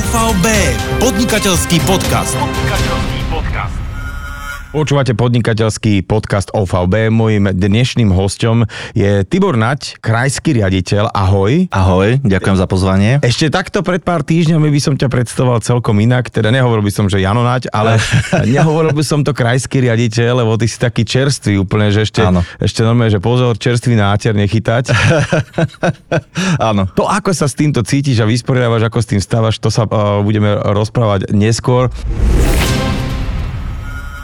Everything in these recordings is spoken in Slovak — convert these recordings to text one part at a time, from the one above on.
OVB, podnikateľský podcast. Podnikateľský. Počúvate podnikateľský podcast OVB. Mojím dnešným hostom je Tibor Nať, krajský riaditeľ. Ahoj. Ahoj, ďakujem za pozvanie. Ešte takto pred pár týždňami by som ťa predstavoval celkom inak, teda nehovoril by som, že Jano Nať, ale nehovoril by som to krajský riaditeľ, lebo ty si taký čerstvý úplne, že ešte, Áno. ešte normálne, že pozor, čerstvý náter nechytať. Áno. To, ako sa s týmto cítiš a vysporiadaš, ako s tým stávaš, to sa uh, budeme rozprávať neskôr.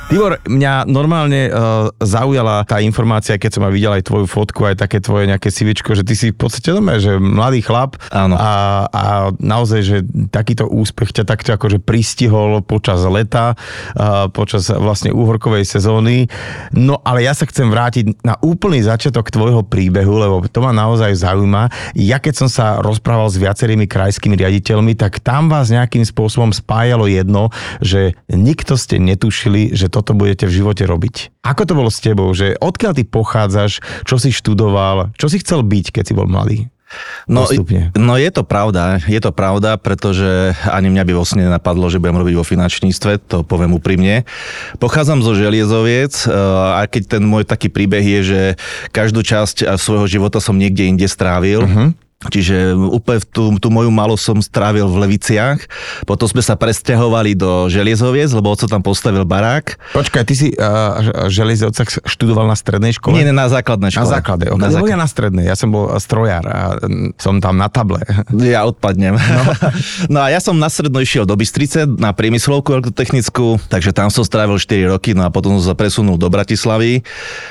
Tibor, mňa normálne uh, zaujala tá informácia, keď som ma videl aj tvoju fotku, aj také tvoje nejaké sivičko, že ty si v podstate doma, že mladý chlap Áno. A, a naozaj, že takýto úspech ťa takto akože pristihol počas leta, uh, počas vlastne úhorkovej sezóny. No ale ja sa chcem vrátiť na úplný začiatok tvojho príbehu, lebo to ma naozaj zaujíma. Ja keď som sa rozprával s viacerými krajskými riaditeľmi, tak tam vás nejakým spôsobom spájalo jedno, že nikto ste netušili, že toto budete v živote robiť. Ako to bolo s tebou, že odkiaľ ty pochádzaš, čo si študoval, čo si chcel byť, keď si bol mladý? No, no je to pravda, je to pravda, pretože ani mňa by vlastne nenapadlo, že budem robiť vo finančníctve, to poviem úprimne. Pochádzam zo Želiezoviec eh, a keď ten môj taký príbeh je, že každú časť svojho života som niekde inde strávil, uh-huh Čiže úplne tú, tú moju malosť som strávil v Leviciach. Potom sme sa presťahovali do Želiezoviec, lebo oco tam postavil barák. Počkaj, ty si uh, Želiezovcach študoval na strednej škole? Nie, nie na základnej škole. Na základe, okay. na základe. Ja na strednej, ja som bol strojár a som tam na table. Ja odpadnem. No. no a ja som na strednej išiel do Bystrice, na priemyslovku elektrotechnickú, takže tam som strávil 4 roky, no a potom som sa presunul do Bratislavy,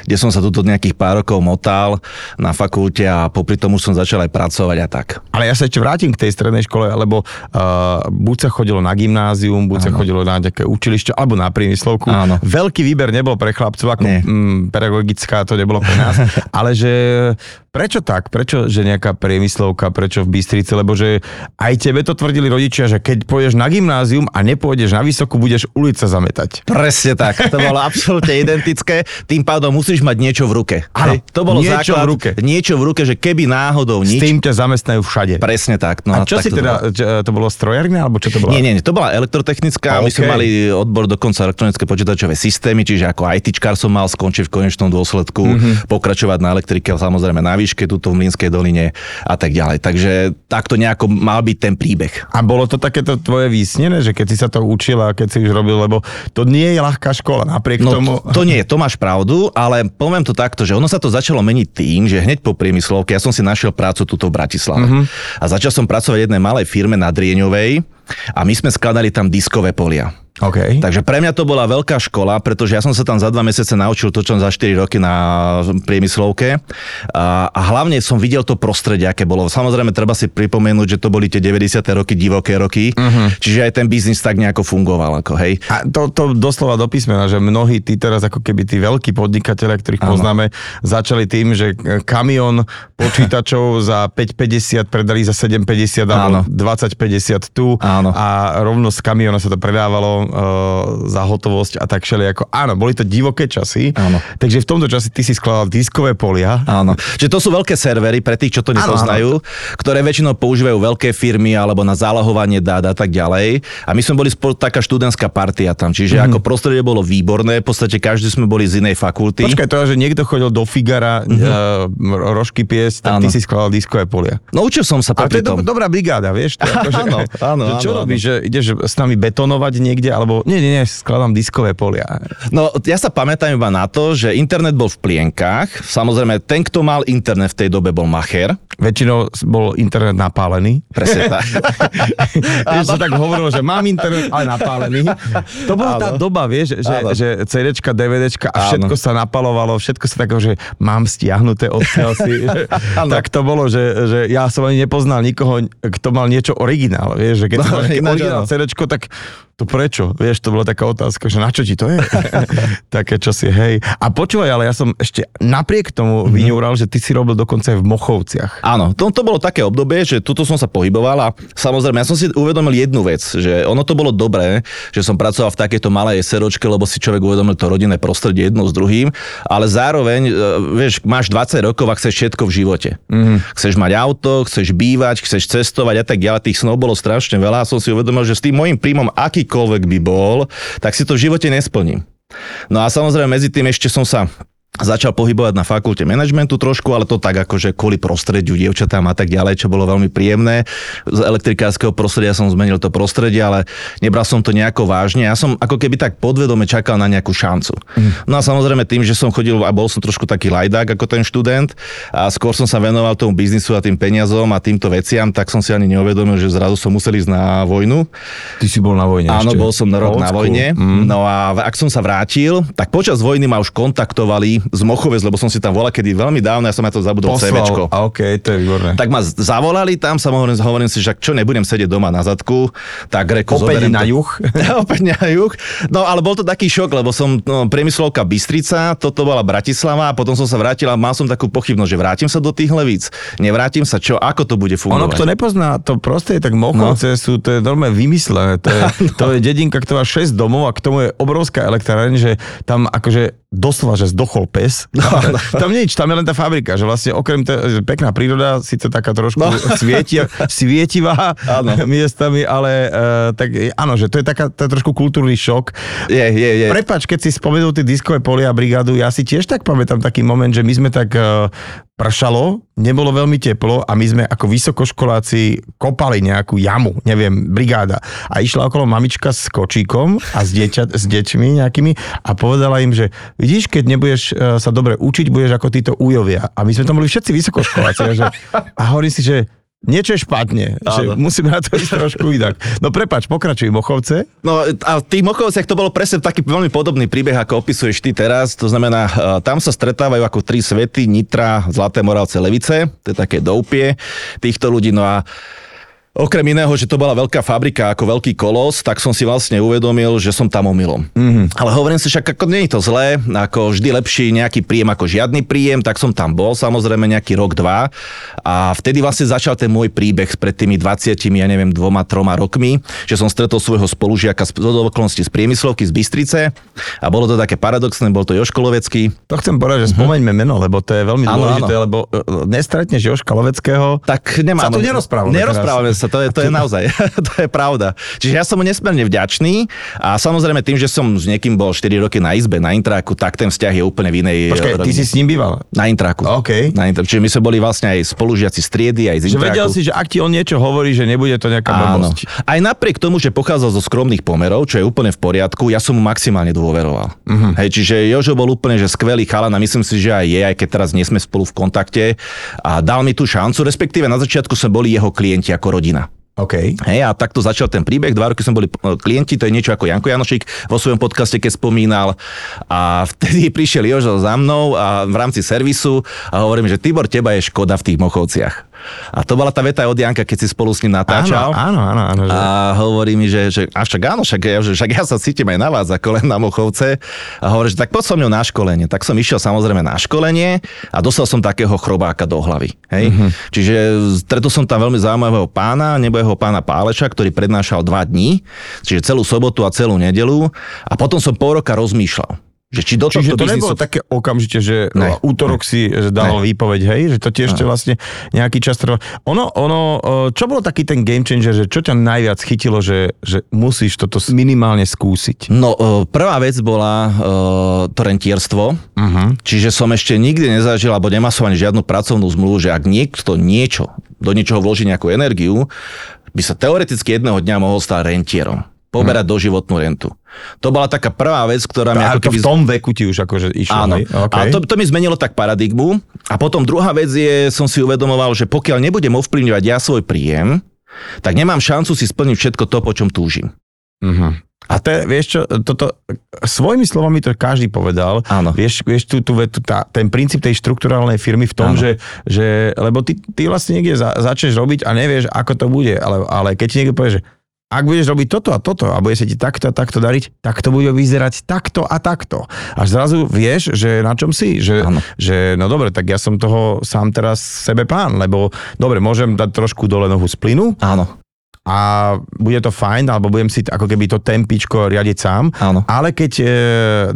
kde som sa tuto nejakých pár rokov motal na fakulte a popri tom už som začal aj pracovať pracovať a tak. Ale ja sa ešte vrátim k tej strednej škole, lebo uh, buď sa chodilo na gymnázium, buď ano. sa chodilo na nejaké učilište, alebo na priemyslovku. Áno. Veľký výber nebol pre chlapcov, ako m, pedagogická to nebolo pre nás, ale že Prečo tak? Prečo, že nejaká priemyslovka, prečo v Bystrici? Lebo že aj tebe to tvrdili rodičia, že keď pôjdeš na gymnázium a nepôjdeš na vysokú, budeš ulica zametať. Presne tak. To bolo absolútne identické. Tým pádom musíš mať niečo v ruke. Áno, to bolo niečo základ, v ruke. Niečo v ruke, že keby náhodou nič... Ťa zamestnajú všade. Presne tak. No, a čo si to teda, bolo. to bolo strojarné, alebo čo to bolo? Nie, nie, to bola elektrotechnická. Okay. My sme mali odbor dokonca elektronické počítačové systémy, čiže ako ITčkár som mal skončiť v konečnom dôsledku, mm-hmm. pokračovať na elektrike, samozrejme na výške, tuto v Slovenskej doline a tak ďalej. Takže takto nejako mal byť ten príbeh. A bolo to takéto tvoje výsnené, že keď si sa to učil a keď si už robil, lebo to nie je ľahká škola napriek no, tomu. To, to nie, to máš pravdu, ale poviem to takto, že ono sa to začalo meniť tým, že hneď po priemyslovke ja som si našiel prácu tuto Bratislave. Uh-huh. A začal som pracovať v jednej malej firme na Drieňovej a my sme skladali tam diskové polia. Okay. Takže pre mňa to bola veľká škola, pretože ja som sa tam za dva mesiace naučil to, čo za 4 roky na priemyslovke. A, a hlavne som videl to prostredie, aké bolo. Samozrejme, treba si pripomenúť, že to boli tie 90. roky, divoké roky, uh-huh. čiže aj ten biznis tak nejako fungoval. Ako, hej. A to, to doslova do písmena, že mnohí tí teraz ako keby tí veľkí podnikatelia, ktorých ano. poznáme, začali tým, že kamión počítačov za 5,50 predali za 7,50 alebo 20,50 tu ano. a rovno z kamióna sa to predávalo uh, za hotovosť a tak šeli ako, áno, boli to divoké časy, áno. takže v tomto čase ty si skladal diskové polia. Áno, čiže to sú veľké servery pre tých, čo to nepoznajú, áno, áno. ktoré väčšinou používajú veľké firmy alebo na zálohovanie dát a tak ďalej. A my sme boli spolu taká študentská partia tam, čiže mm-hmm. ako prostredie bolo výborné, v podstate každý sme boli z inej fakulty. Počkaj, to, že niekto chodil do Figara mm-hmm. uh, rožky piesť, tak áno. ty si skladal diskové polia. No učil som sa A to je do, dobrá brigáda, vieš? To, akože, áno, áno, čo áno, robíš, že ideš s nami betonovať niekde alebo nie, nie, nie, skladám diskové polia. No, ja sa pamätám iba na to, že internet bol v plienkách. Samozrejme, ten, kto mal internet v tej dobe, bol macher. Väčšinou bol internet napálený. Presne tak. vieš, sa tak hovorilo, že mám internet, ale napálený. To bola tá doba, vieš, že, že CDčka, DVDčka a všetko Áno. sa napalovalo, všetko sa tak, že mám stiahnuté odtiaľ si. tak to bolo, že, že ja som ani nepoznal nikoho, kto mal niečo originál, vieš, že keď no, originál CDčko, tak to prečo? Vieš, to bola taká otázka, že na čo ti to je? Také čo si, hej. A počúvaj, ale ja som ešte napriek tomu mm-hmm. vyňúral, že ty si robil dokonca aj v Mochovciach. Áno, to, to bolo také obdobie, že tuto som sa pohyboval a samozrejme, ja som si uvedomil jednu vec, že ono to bolo dobré, že som pracoval v takejto malej seročke, lebo si človek uvedomil to rodinné prostredie jedno s druhým, ale zároveň, e, vieš, máš 20 rokov a chceš všetko v živote. Mm. Chceš mať auto, chceš bývať, chceš cestovať a tak ďalej. Tých snov bolo strašne veľa a som si uvedomil, že s tým môjim príjmom, akýkoľvek by bol, tak si to v živote nesplním. No a samozrejme medzi tým ešte som sa začal pohybovať na fakulte manažmentu trošku, ale to tak akože kvôli prostrediu, dievčatám a tak ďalej, čo bolo veľmi príjemné. Z elektrikárskeho prostredia som zmenil to prostredie, ale nebral som to nejako vážne. Ja som ako keby tak podvedome čakal na nejakú šancu. Mm. No a samozrejme tým, že som chodil a bol som trošku taký lajdák ako ten študent a skôr som sa venoval tomu biznisu a tým peniazom a týmto veciam, tak som si ani neuvedomil, že zrazu som musel ísť na vojnu. Ty si bol na vojne Áno, ešte. bol som na rok na vojne. Mm. No a ak som sa vrátil, tak počas vojny ma už kontaktovali z Mochovec, lebo som si tam volal kedy veľmi dávno, ja som aj to zabudol Poslal. CVčko. A okej, to je výborné. Tak ma zavolali tam, sa hovorím, hovorím si, že čo nebudem sedieť doma na zadku, tak reko Opäť na to- juh. Opäť na juh. No ale bol to taký šok, lebo som no, priemyslovka Bystrica, toto bola Bratislava a potom som sa vrátil a mal som takú pochybnosť, že vrátim sa do tých levíc, nevrátim sa, čo, ako to bude Ono, fungovať. kto nepozná to prostredie, tak Mochovce no. sú, to je normálne vymyslené. To je, no. to je dedinka, ktorá má 6 domov a k tomu je obrovská elektráreň, že tam akože doslova, že zdochol pes. No, no. Tam nič, tam je len tá fabrika, že vlastne okrem to, pekná príroda, síce taká trošku no. svietia, svietivá Áno. miestami, ale uh, tak áno, že to je taká je trošku kultúrny šok. Je, je, je. Prepač, keď si spomenul tie diskové polia brigádu, ja si tiež tak pamätám taký moment, že my sme tak uh, pršalo, nebolo veľmi teplo a my sme ako vysokoškoláci kopali nejakú jamu, neviem, brigáda. A išla okolo mamička s kočíkom a s, dieťa, s deťmi nejakými a povedala im, že vidíš, keď nebudeš uh, sa dobre učiť, budeš ako títo újovia. A my sme tam boli všetci vysokoškoláci. že, a hovorím si, že niečo špatne, že musíme na to ísť trošku inak. No prepač, pokračuj, Mochovce. No a v tých Mochovciach to bolo presne taký veľmi podobný príbeh, ako opisuješ ty teraz. To znamená, e, tam sa stretávajú ako tri svety, Nitra, Zlaté Moravce, Levice. To je také doupie týchto ľudí. No a Okrem iného, že to bola veľká fabrika ako veľký kolos, tak som si vlastne uvedomil, že som tam omylom. Mm-hmm. Ale hovorím si, však ako nie je to zlé, ako vždy lepší nejaký príjem ako žiadny príjem, tak som tam bol, samozrejme nejaký rok, dva. A vtedy vlastne začal ten môj príbeh pred tými 20, ja neviem, dvoma, troma rokmi, že som stretol svojho spolužiaka z do okolností z priemyslovky z Bystrice a bolo to také paradoxné, bol to Joško Lovecký, To chcem povedať, že spomeňme meno, lebo to je veľmi Áno, dôležité, áno. lebo e, nestretneš Joška Loveckého. Tak nemám. Sa tu nerozprávame Nerozprávame sa, to je, to je naozaj, to je pravda. Čiže ja som mu nesmierne vďačný a samozrejme tým, že som s niekým bol 4 roky na izbe, na intráku, tak ten vzťah je úplne v inej Počkaj, ty rovine. si s ním býval. Na intráku. OK. Na intráku. Čiže my sme boli vlastne aj spolužiaci z triedy, aj z Že intráku. vedel si, že ak ti on niečo hovorí, že nebude to nejaká Áno. blbosť. Aj napriek tomu, že pochádzal zo skromných pomerov, čo je úplne v poriadku, ja som mu maximálne dôveroval. Uh-huh. Hej, čiže Jožo bol úplne že skvelý chalan a myslím si, že aj je, aj keď teraz nie sme spolu v kontakte a dal mi tú šancu, respektíve na začiatku sme boli jeho klienti ako rodina. OK. Hej, a takto začal ten príbeh. Dva roky sme boli e, klienti, to je niečo ako Janko Janošik vo svojom podcaste, keď spomínal. A vtedy prišiel Jožo za mnou a v rámci servisu a hovorím, že Tibor, teba je škoda v tých Mochovciach. A to bola tá veta od Janka, keď si spolu s ním natáčal. Áno, áno, áno. áno že... A hovorí mi, že, že a však áno, však ja, že, však ja sa cítim aj na vás ako len na Mochovce. A hovorí, že tak poď so mňou na školenie. Tak som išiel samozrejme na školenie a dostal som takého chrobáka do hlavy. Hej? Mm-hmm. Čiže stretol som tam veľmi zaujímavého pána, nebo jeho pána Páleša, ktorý prednášal dva dní, čiže celú sobotu a celú nedelu. A potom som pol roka rozmýšľal, že či do Čiže to nebolo také okamžite, že Ne. ne. útorok si že dal Ne. výpoveď, hej, že to tiež ešte vlastne nejaký čas trvalo. Ono, ono, e, čo bolo taký ten game changer, že čo ťa najviac chytilo, že, že musíš toto minimálne skúsiť? No, e, prvá vec bola e, to rentierstvo, uh-huh. čiže som ešte nikdy nezažil, alebo nemal som ani žiadnu pracovnú zmluvu, že ak niekto niečo, do niečoho vloží nejakú energiu, by sa teoreticky jedného dňa mohol stať rentierom. Poberať uh-huh. doživotnú rentu. To bola taká prvá vec, ktorá mi ako keby... v tom veku ti už akože išlo, Áno. Okay. A to, to mi zmenilo tak paradigmu. A potom druhá vec je, som si uvedomoval, že pokiaľ nebudem ovplyvňovať ja svoj príjem, tak nemám šancu si splniť všetko to, po čom túžim. Uh-huh. A to je, vieš čo, toto, svojimi slovami to každý povedal. Áno. Vieš, vieš tú, tú vetu, tá, ten princíp tej štruktúrálnej firmy v tom, Áno. že, že, lebo ty, ty vlastne niekde za, začneš robiť a nevieš, ako to bude, ale, ale keď ti niekto povie, že ak budeš robiť toto a toto a bude sa ti takto a takto dariť, tak to bude vyzerať takto a takto. A zrazu vieš, že na čom si, že, že no dobre, tak ja som toho sám teraz sebe pán, lebo dobre, môžem dať trošku dole nohu z plynu, Áno. A bude to fajn, alebo budem si ako keby to tempičko riadiť sám. Áno. Ale keď e,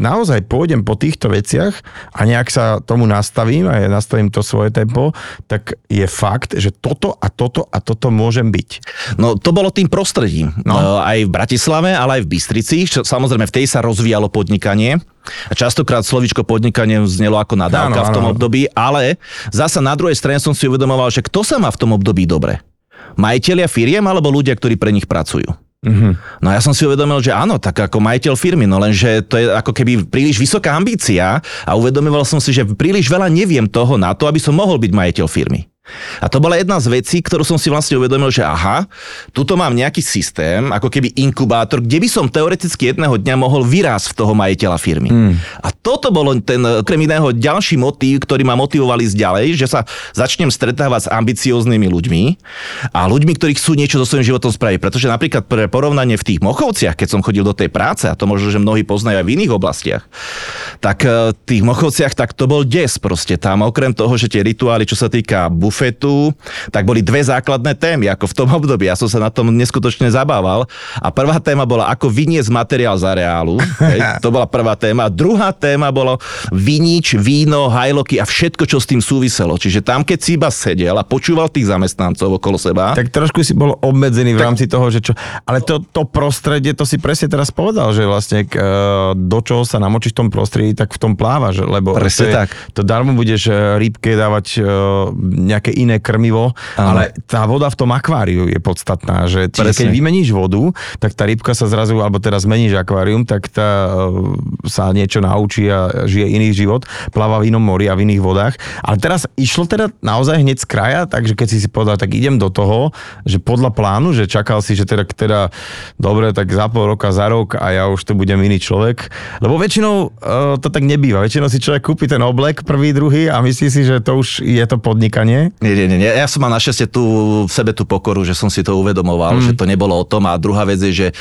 naozaj pôjdem po týchto veciach a nejak sa tomu nastavím a ja nastavím to svoje tempo, tak je fakt, že toto a toto a toto môžem byť. No to bolo tým prostredím. No. Aj v Bratislave, ale aj v Bystrici. Čo, samozrejme, v tej sa rozvíjalo podnikanie. A Častokrát slovičko podnikanie znelo ako nadávka Áno, v tom áno. období, ale zasa na druhej strane som si uvedomoval, že kto sa má v tom období dobre? Majiteľia firiem alebo ľudia, ktorí pre nich pracujú? Mhm. No ja som si uvedomil, že áno, tak ako majiteľ firmy, no lenže to je ako keby príliš vysoká ambícia a uvedomoval som si, že príliš veľa neviem toho na to, aby som mohol byť majiteľ firmy. A to bola jedna z vecí, ktorú som si vlastne uvedomil, že aha, tuto mám nejaký systém, ako keby inkubátor, kde by som teoreticky jedného dňa mohol vyrásť v toho majiteľa firmy. Mm. A toto bolo ten, okrem iného, ďalší motív, ktorý ma motivovali ísť ďalej, že sa začnem stretávať s ambicióznymi ľuďmi a ľuďmi, ktorí chcú niečo so svojím životom spraviť. Pretože napríklad pre porovnanie v tých Mochovciach, keď som chodil do tej práce, a to možno, že mnohí poznajú aj v iných oblastiach, tak eh, v tých Mochovciach, tak to bol des proste. Tam okrem toho, že tie rituály, čo sa týka bufetu, tak boli dve základné témy, ako v tom období. Ja som sa na tom neskutočne zabával. A prvá téma bola, ako vyniesť materiál za reálu. Hej, to bola prvá téma. A druhá téma bolo vinič, víno, hajloky a všetko, čo s tým súviselo. Čiže tam, keď si iba sedel a počúval tých zamestnancov okolo seba, Tak trošku si bol obmedzený v rámci toho, že čo... Ale to, to prostredie, to si presne teraz povedal, že vlastne e, do čoho sa namočíš v tom prostredí, tak v tom plávaš, lebo Presne to, je, tak. to darmo budeš e, rybke dávať e, nejaké iné krmivo, ale tá voda v tom akváriu je podstatná, že čiže keď vymeníš vodu, tak tá rybka sa zrazu, alebo teraz zmeníš akvárium, tak tá e, sa niečo naučí a žije iný život, pláva v inom mori a v iných vodách. Ale teraz išlo teda naozaj hneď z kraja, takže keď si si povedal, tak idem do toho, že podľa plánu, že čakal si, že teda, teda dobre, tak za pol roka, za rok a ja už tu budem iný človek. Lebo väčšinou uh, to tak nebýva. Väčšinou si človek kúpi ten oblek, prvý, druhý a myslí si, že to už je to podnikanie. Nie, nie, nie. Ja som mal našťastie tu v sebe tú pokoru, že som si to uvedomoval, mm. že to nebolo o tom. A druhá vec je, že e,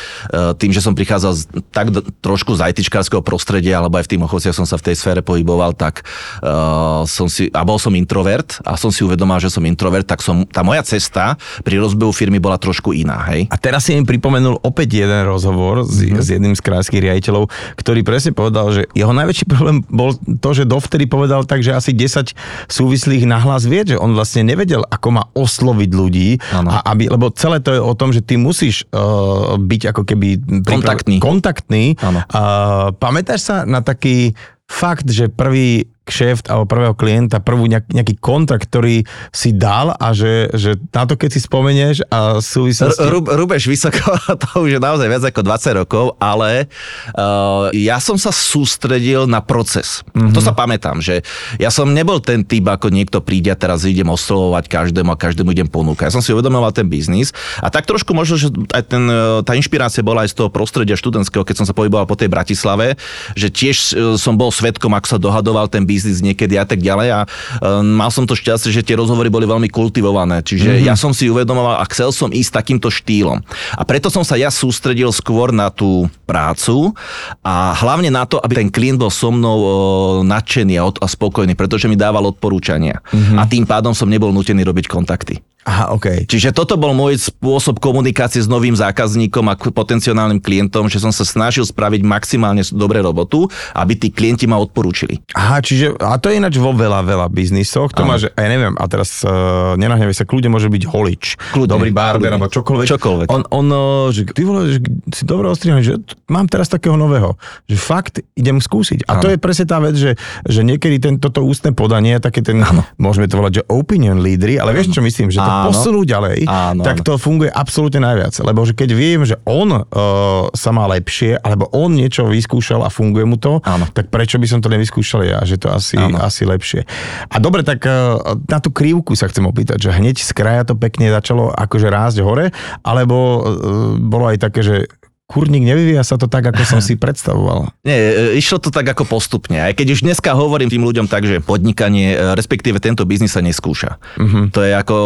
tým, že som prichádzal z, tak do, trošku z ITčkárskeho prostredia, alebo aj v tých ochovciach som sa v tej sfére pohyboval, tak uh, som si, a bol som introvert a som si uvedomal, že som introvert, tak som, tá moja cesta pri rozbehu firmy bola trošku iná, hej. A teraz si mi pripomenul opäť jeden rozhovor s, mm-hmm. s jedným z krajských riaditeľov, ktorý presne povedal, že jeho najväčší problém bol to, že dovtedy povedal tak, že asi 10 súvislých nahlas vie, že on vlastne nevedel, ako má osloviť ľudí, Áno. a aby, lebo celé to je o tom, že ty musíš uh, byť ako keby... Kontaktný. Kontaktný. Áno. Uh, pamätáš sa na taký fakt, že prvý kšeft alebo prvého klienta, prvú nejak, nejaký kontrakt, ktorý si dal a že, že na to keď si spomenieš a súvislosti... R- Ru- Rubeš vysoko, to už je naozaj viac ako 20 rokov, ale uh, ja som sa sústredil na proces. Mm-hmm. To sa pamätám, že ja som nebol ten typ, ako niekto príde a teraz idem oslovovať každému a každému idem ponúkať. Ja som si uvedomoval ten biznis a tak trošku možno, že aj ten, eh, tá inšpirácia bola aj z toho prostredia študentského, keď som sa pohyboval po tej Bratislave, že tiež eh, som bol svetkom, ako sa dohadoval ten biznis niekedy a tak ďalej a uh, mal som to šťastie, že tie rozhovory boli veľmi kultivované. Čiže mm-hmm. ja som si uvedomoval a chcel som ísť takýmto štýlom. A preto som sa ja sústredil skôr na tú prácu a hlavne na to, aby ten klient bol so mnou uh, nadšený a, a spokojný, pretože mi dával odporúčania. Mm-hmm. A tým pádom som nebol nutený robiť kontakty. Aha, OK. Čiže toto bol môj spôsob komunikácie s novým zákazníkom a potenciálnym klientom, že som sa snažil spraviť maximálne dobré robotu, aby tí klienti ma odporúčili. Aha, čiže, a to je ináč vo veľa, veľa biznisoch, to Áno. má, že, ja neviem, a teraz uh, nenahnevej sa, kľudne môže byť holič, Kľudne, dobrý barber, alebo čokoľvek. Čokoľvek. On, on uh, že ty vole, že si dobre ostrihaný, že mám teraz takého nového, že fakt idem skúsiť. A to je presne tá vec, že, že niekedy ten, toto ústne podanie, také ten, môžeme to volať, že opinion lídry, ale vieš, čo myslím, že to Áno. posunú ďalej, Áno, tak to funguje absolútne najviac. Lebo že keď viem, že on uh, sa má lepšie, alebo on niečo vyskúšal a funguje mu to, Áno. tak prečo by som to nevyskúšal ja, že to asi, asi lepšie. A dobre, tak eh, na tú krivku sa chcem opýtať, že hneď z kraja to pekne začalo akože rásť hore, alebo eh, bolo aj také, že kurník, nevyvíja sa to tak, ako som si predstavoval. Nie, e, išlo to tak ako postupne. Aj keď už dneska hovorím tým ľuďom tak, že podnikanie, e, respektíve tento biznis sa neskúša. Uh-huh. To je ako,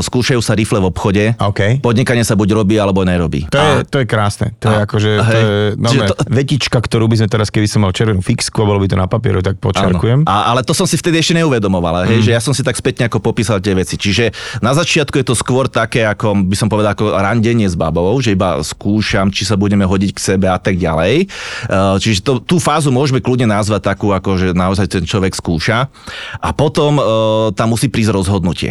skúšajú sa rifle v obchode, OK. podnikanie sa buď robí, alebo nerobí. To, je, to je krásne. To je A- akože, to hej. je no, to- vetička, ktorú by sme teraz, keby som mal červenú fixku a bolo by to na papieru, tak počerkujem. Áno. A, ale to som si vtedy ešte neuvedomoval, hej, že ja som si tak spätne ako popísal tie veci. Čiže na začiatku je to skôr také, ako by som povedal, ako randenie s babou, že iba skúšam, či sa budeme hodiť k sebe a tak ďalej. Eh, Čiže to, tú fázu môžeme kľudne nazvať takú, ako že naozaj ten človek skúša. A potom eh, tam musí prísť rozhodnutie.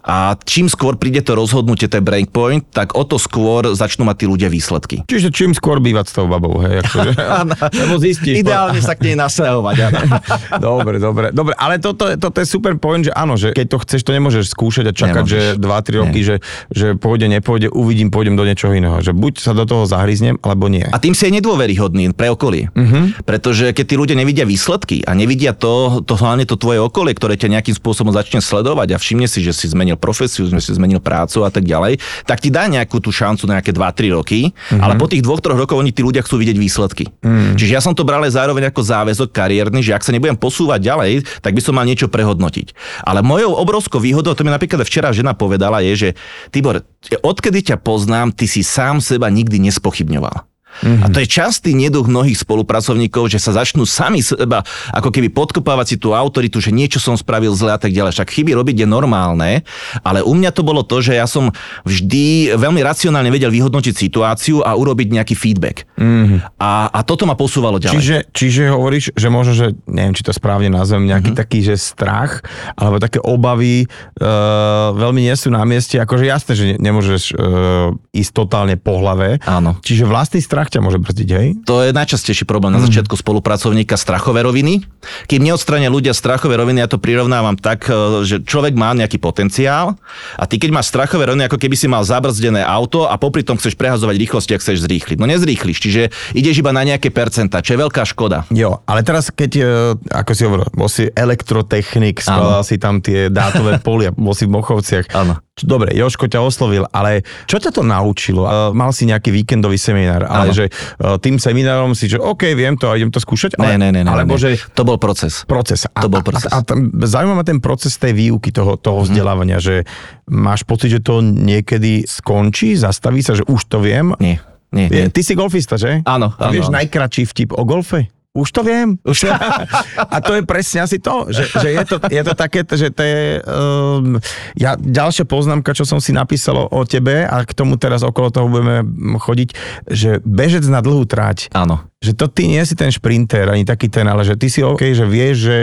A čím skôr príde to rozhodnutie, ten breakpoint, tak o to skôr začnú mať tí ľudia výsledky. Čiže čím skôr bývať s tou babou, hej, akože, lebo zistíš. po- Ideálne sa k nej nasahovať. áno. dobre, dobre, dobre, ale toto, je- toto je super point, že áno, že keď to chceš, to nemôžeš skúšať a čakať, Nemôžeš. že 2-3 roky, že, že pôjde, nepôjde, uvidím, pôjdem do niečoho iného. Že buď sa do toho zahryznem, alebo nie. A tým si je nedôveryhodný pre okolie. Uh-huh. Pretože keď tí ľudia nevidia výsledky a nevidia to, to hlavne to tvoje okolie, ktoré ťa nejakým spôsobom začne sledovať a všimne si, že si zmenil profesiu, že si zmenil prácu a tak ďalej, tak ti dá nejakú tú šancu na nejaké 2-3 roky, uh-huh. ale po tých dvoch, troch rokoch oni tí ľudia chcú vidieť výsledky. Uh-huh. Čiže ja som to bral zároveň ako záväzok kariérny, že ak sa nebudem posúvať ďalej, tak by som mal niečo prehodnotiť. Ale mojou obrovskou výhodou, to mi napríklad včera žena povedala, je, že Tibor, odkedy ťa poznám, ty si sám seba nikdy поднимал. Mm-hmm. A to je častý neduch mnohých spolupracovníkov, že sa začnú sami seba ako keby podkopávať si tú autoritu, že niečo som spravil zle a tak ďalej. Však chyby robiť je normálne, ale u mňa to bolo to, že ja som vždy veľmi racionálne vedel vyhodnotiť situáciu a urobiť nejaký feedback. Mm-hmm. A, a toto ma posúvalo ďalej. Čiže, čiže hovoríš, že možno, že neviem, či to správne nazvem, nejaký mm-hmm. taký, že strach, alebo také obavy uh, veľmi nie sú na mieste. Akože jasné, že ne- nemôžeš uh, ísť totálne po hlave. Áno. Čiže vlastný strach ťa môže brzdiť, hej? To je najčastejší problém na začiatku spolupracovníka strachové roviny. Kým neodstrania ľudia strachové roviny, ja to prirovnávam tak, e, že človek má nejaký potenciál a ty keď máš strachové roviny, ako keby si mal zabrzdené auto a popri tom chceš prehazovať rýchlosť a chceš zrýchliť. No nezrýchliš, čiže ideš iba na nejaké percenta, čo je veľká škoda. Jo, ale teraz keď, e, ako si hovoril, bol si elektrotechnik, skladal si tam tie dátové polia, bol si v Mochovciach. Áno. Dobre, Joško ťa oslovil, ale čo ťa to naučilo? Mal si nejaký víkendový seminár, ale Áno. že e, tým seminárom si, že OK, viem to a idem to skúšať, ale, Ne, ne, ne, ne, alebo ne. že To bol proces. proces. A, To bol a- proces. A, a, tam, zaujíma ma ten proces tej výuky, toho, toho vzdelávania, že máš pocit, že to niekedy skončí, zastaví sa, že už to viem. Nie, nie, nie. ty si golfista, že? Áno, A áno, vieš áno. najkračší vtip o golfe? Už to viem. Už a to je presne asi to, že, že je, to, je to také, že to je... Um, ja, ďalšia poznámka, čo som si napísal o tebe a k tomu teraz okolo toho budeme chodiť, že bežec na dlhú trať. Áno. Že to ty nie si ten šprinter, ani taký ten, ale že ty si OK, že vieš, že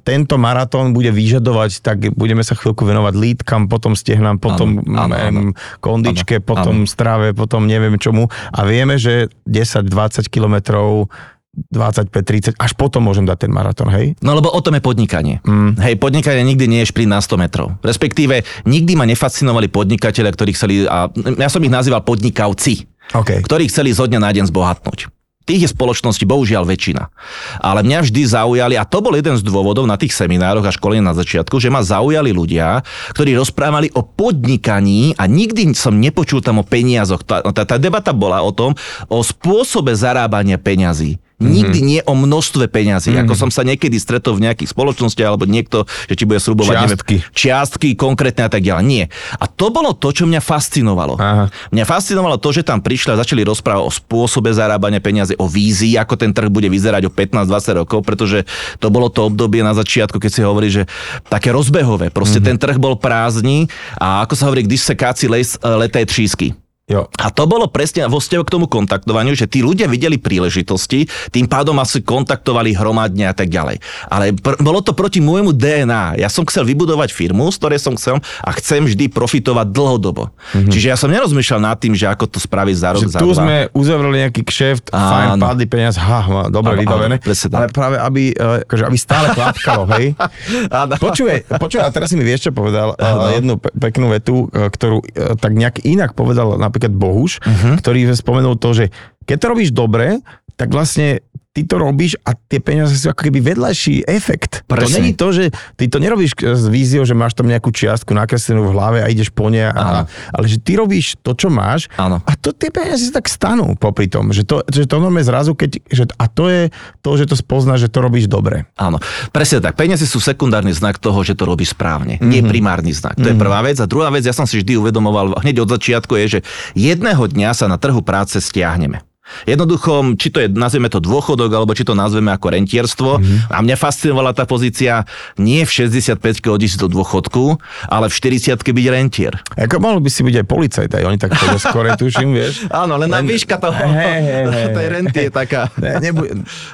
tento maratón bude vyžadovať, tak budeme sa chvíľku venovať lítkam, potom stehnám, potom Áno, áno, áno. kondičke, Áno, potom strave, potom neviem čomu. A vieme, že 10-20 kilometrov 25-30, až potom môžem dať ten maratón, hej? No lebo o tom je podnikanie. Mm. Hej, podnikanie nikdy nie je šprint na 100 metrov. Respektíve, nikdy ma nefascinovali podnikatelia, ktorí chceli, a ja som ich nazýval podnikavci, OK. ktorí chceli zo dňa na deň zbohatnúť. Tých je spoločnosti bohužiaľ väčšina. Ale mňa vždy zaujali, a to bol jeden z dôvodov na tých seminároch a školení na začiatku, že ma zaujali ľudia, ktorí rozprávali o podnikaní a nikdy som nepočul tam o peniazoch. Tá, tá, tá debata bola o tom, o spôsobe zarábania peňazí. Nikdy nie o množstve peňazí. Ako som sa niekedy stretol v nejakých spoločnostiach, alebo niekto, že ti bude sľubovať Čiastky. Neviem, čiastky konkrétne a tak ďalej. Nie. A to bolo to, čo mňa fascinovalo. Aha. Mňa fascinovalo to, že tam prišli a začali rozprávať o spôsobe zarábania peniazy, o vízii, ako ten trh bude vyzerať o 15-20 rokov, pretože to bolo to obdobie na začiatku, keď si hovorí, že také rozbehové. Proste mm-hmm. ten trh bol prázdny a ako sa hovorí, když sa káci les, leté třísky. Jo. A to bolo presne vo vzťahu k tomu kontaktovaniu, že tí ľudia videli príležitosti, tým pádom asi kontaktovali hromadne a tak ďalej. Ale pr- bolo to proti môjmu DNA. Ja som chcel vybudovať firmu, z ktorej som chcel a chcem vždy profitovať dlhodobo. Mm-hmm. Čiže ja som nerozmýšľal nad tým, že ako to spraviť za rok, Že za tu dva. sme uzavreli nejaký kšeft, fajn, padli peniaz, ha, dobre vybavené. ale práve, aby, eh, akože, aby stále klapkalo, hej? Áno. Počuj, počuj, a teraz si mi vieš, čo povedal, uh, jednu pe- peknú vetu, eh, ktorú tak nejak inak povedal napríklad Bohuš, Mhm. uh-huh. ktorý spomenul to, že keď to robíš dobre, tak vlastne ty to robíš a tie peniaze sú ako keby vedľajší efekt. To Presne. není to, že ty to nerobíš s víziou, že máš tam nejakú čiastku nakreslenú v hlave a ideš po nej, a, ale že ty robíš to, čo máš Áno. a to tie peniaze sa tak stanú popri tom, že to, že to normálne zrazu, keď, že, a to je to, že to spoznáš, že to robíš dobre. Áno, presne tak. Peniaze sú sekundárny znak toho, že to robíš správne. Mm-hmm. Nie primárny znak. To je prvá vec. A druhá vec, ja som si vždy uvedomoval hneď od začiatku, je, že jedného dňa sa na trhu práce stiahneme. Jednoducho, či to je, nazveme to dôchodok, alebo či to nazveme ako rentierstvo. Mm-hmm. A mňa fascinovala tá pozícia nie v 65 odísť do dôchodku, ale v 40 byť rentier. Ako mohol by si byť aj policajt, aj oni tak chodia skore, tuším, vieš. Áno, len, len výška toho, Hej, hej, hej. tej renty je taká. Ne, nebu-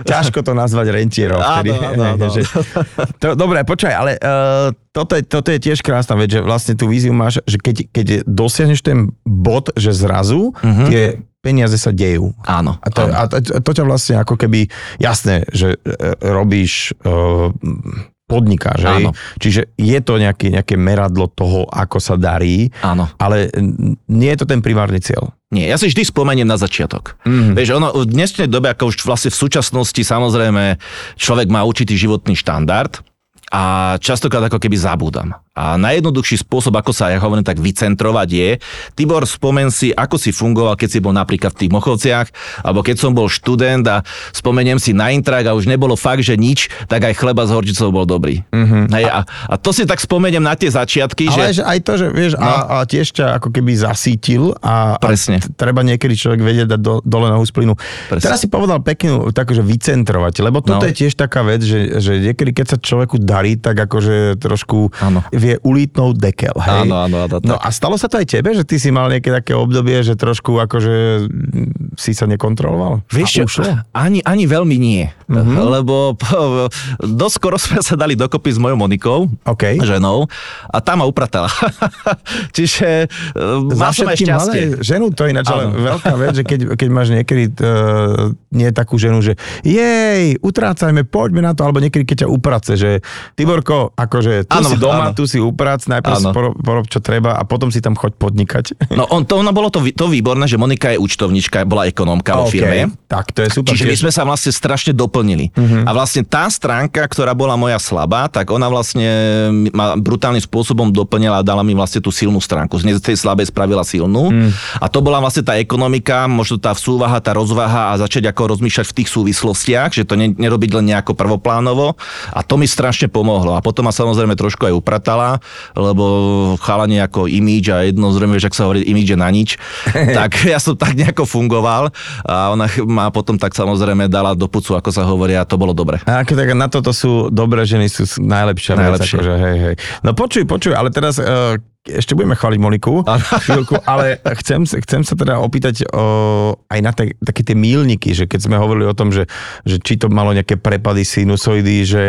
ťažko to nazvať rentierov. Áno, áno, áno. Že, to, dobre, počkaj, ale uh, toto, je, toto je tiež krásna vec, že vlastne tú víziu máš, že keď, keď dosiahneš ten bod, že zrazu uh-huh. tie peniaze sa dejú. Áno, A to, áno. a to, to ťa vlastne ako keby, jasné, že e, robíš, uh, podnikáš, hej? Áno. Čiže je to nejaké, nejaké meradlo toho, ako sa darí, Áno. ale nie je to ten primárny cieľ. Nie, ja si vždy spomeniem na začiatok. Mm-hmm. Vieš, ono v dnešnej dobe, ako už vlastne v súčasnosti, samozrejme, človek má určitý životný štandard a častokrát ako keby zabúdam. A najjednoduchší spôsob, ako sa, ja hovorím tak, vycentrovať je, Tibor, spomen si, ako si fungoval, keď si bol napríklad v tých Mochovciach, alebo keď som bol študent a spomeniem si na intrak a už nebolo fakt, že nič, tak aj chleba s horčicou bol dobrý. Mm-hmm. Hej, a, a to si tak spomeniem na tie začiatky, Ale že... aj to, že vieš, no. a, a tiež ťa ako keby zasítil a, Presne. a treba niekedy človek vedieť dať do, dole na plynu. Presne. Teraz si povedal peknú, tak, že vycentrovať, lebo toto No. je tiež taká vec, že, že niekedy, keď sa človeku darí, tak akože trošku Áno. Vie ulítnúť dekel. Hej? Áno, áno, áno, No a stalo sa to aj tebe, že ty si mal nejaké také obdobie, že trošku akože mm, si sa nekontroloval? Vieš, čo, ani, ani veľmi nie. Mm-hmm. Lebo po, dosť skoro sme sa dali dokopy s mojou Monikou, OK. ženou, a tá ma upratala. Čiže Za mal som aj šťastie. malé ženu, to je ináč ale veľká vec, že keď, keď máš niekedy uh, nie takú ženu, že jej, utrácajme, poďme na to, alebo niekedy keď ťa uprace, že Tiborko, akože tu Áno, si doma, áno. tu si uprac, najprv si porob, porob, čo treba a potom si tam choď podnikať. No on, to, ono bolo to, to výborné, že Monika je účtovnička, bola ekonómka vo OK, firme. Tak, to je super. Čiže my sme sa vlastne strašne doplnili. Uh-huh. A vlastne tá stránka, ktorá bola moja slabá, tak ona vlastne ma brutálnym spôsobom doplnila a dala mi vlastne tú silnú stránku. Z tej slabej spravila silnú. Uh-huh. A to bola vlastne tá ekonomika, možno tá súvaha, tá rozvaha a začať ako rozmýšľať v tých súvislostiach, že to ne, nerobiť len nejako prvoplánovo. A to mi strašne pomohlo. A potom ma samozrejme trošku aj upratala, lebo chalanie ako imíč a jedno zrejme, že ak sa hovorí je na nič, tak ja som tak nejako fungoval a ona ma potom tak samozrejme dala do pucu, ako sa hovorí a to bolo dobre. A ako tak na toto sú dobré ženy, sú vec, Najlepšie. akože, hej, hej. No počuj, počuj, ale teraz uh, ešte budeme chváliť Moniku, chvíľku, ale chcem, chcem sa teda opýtať uh, aj na te, také tie mílniky, že keď sme hovorili o tom, že, že či to malo nejaké prepady sinusoidy, že,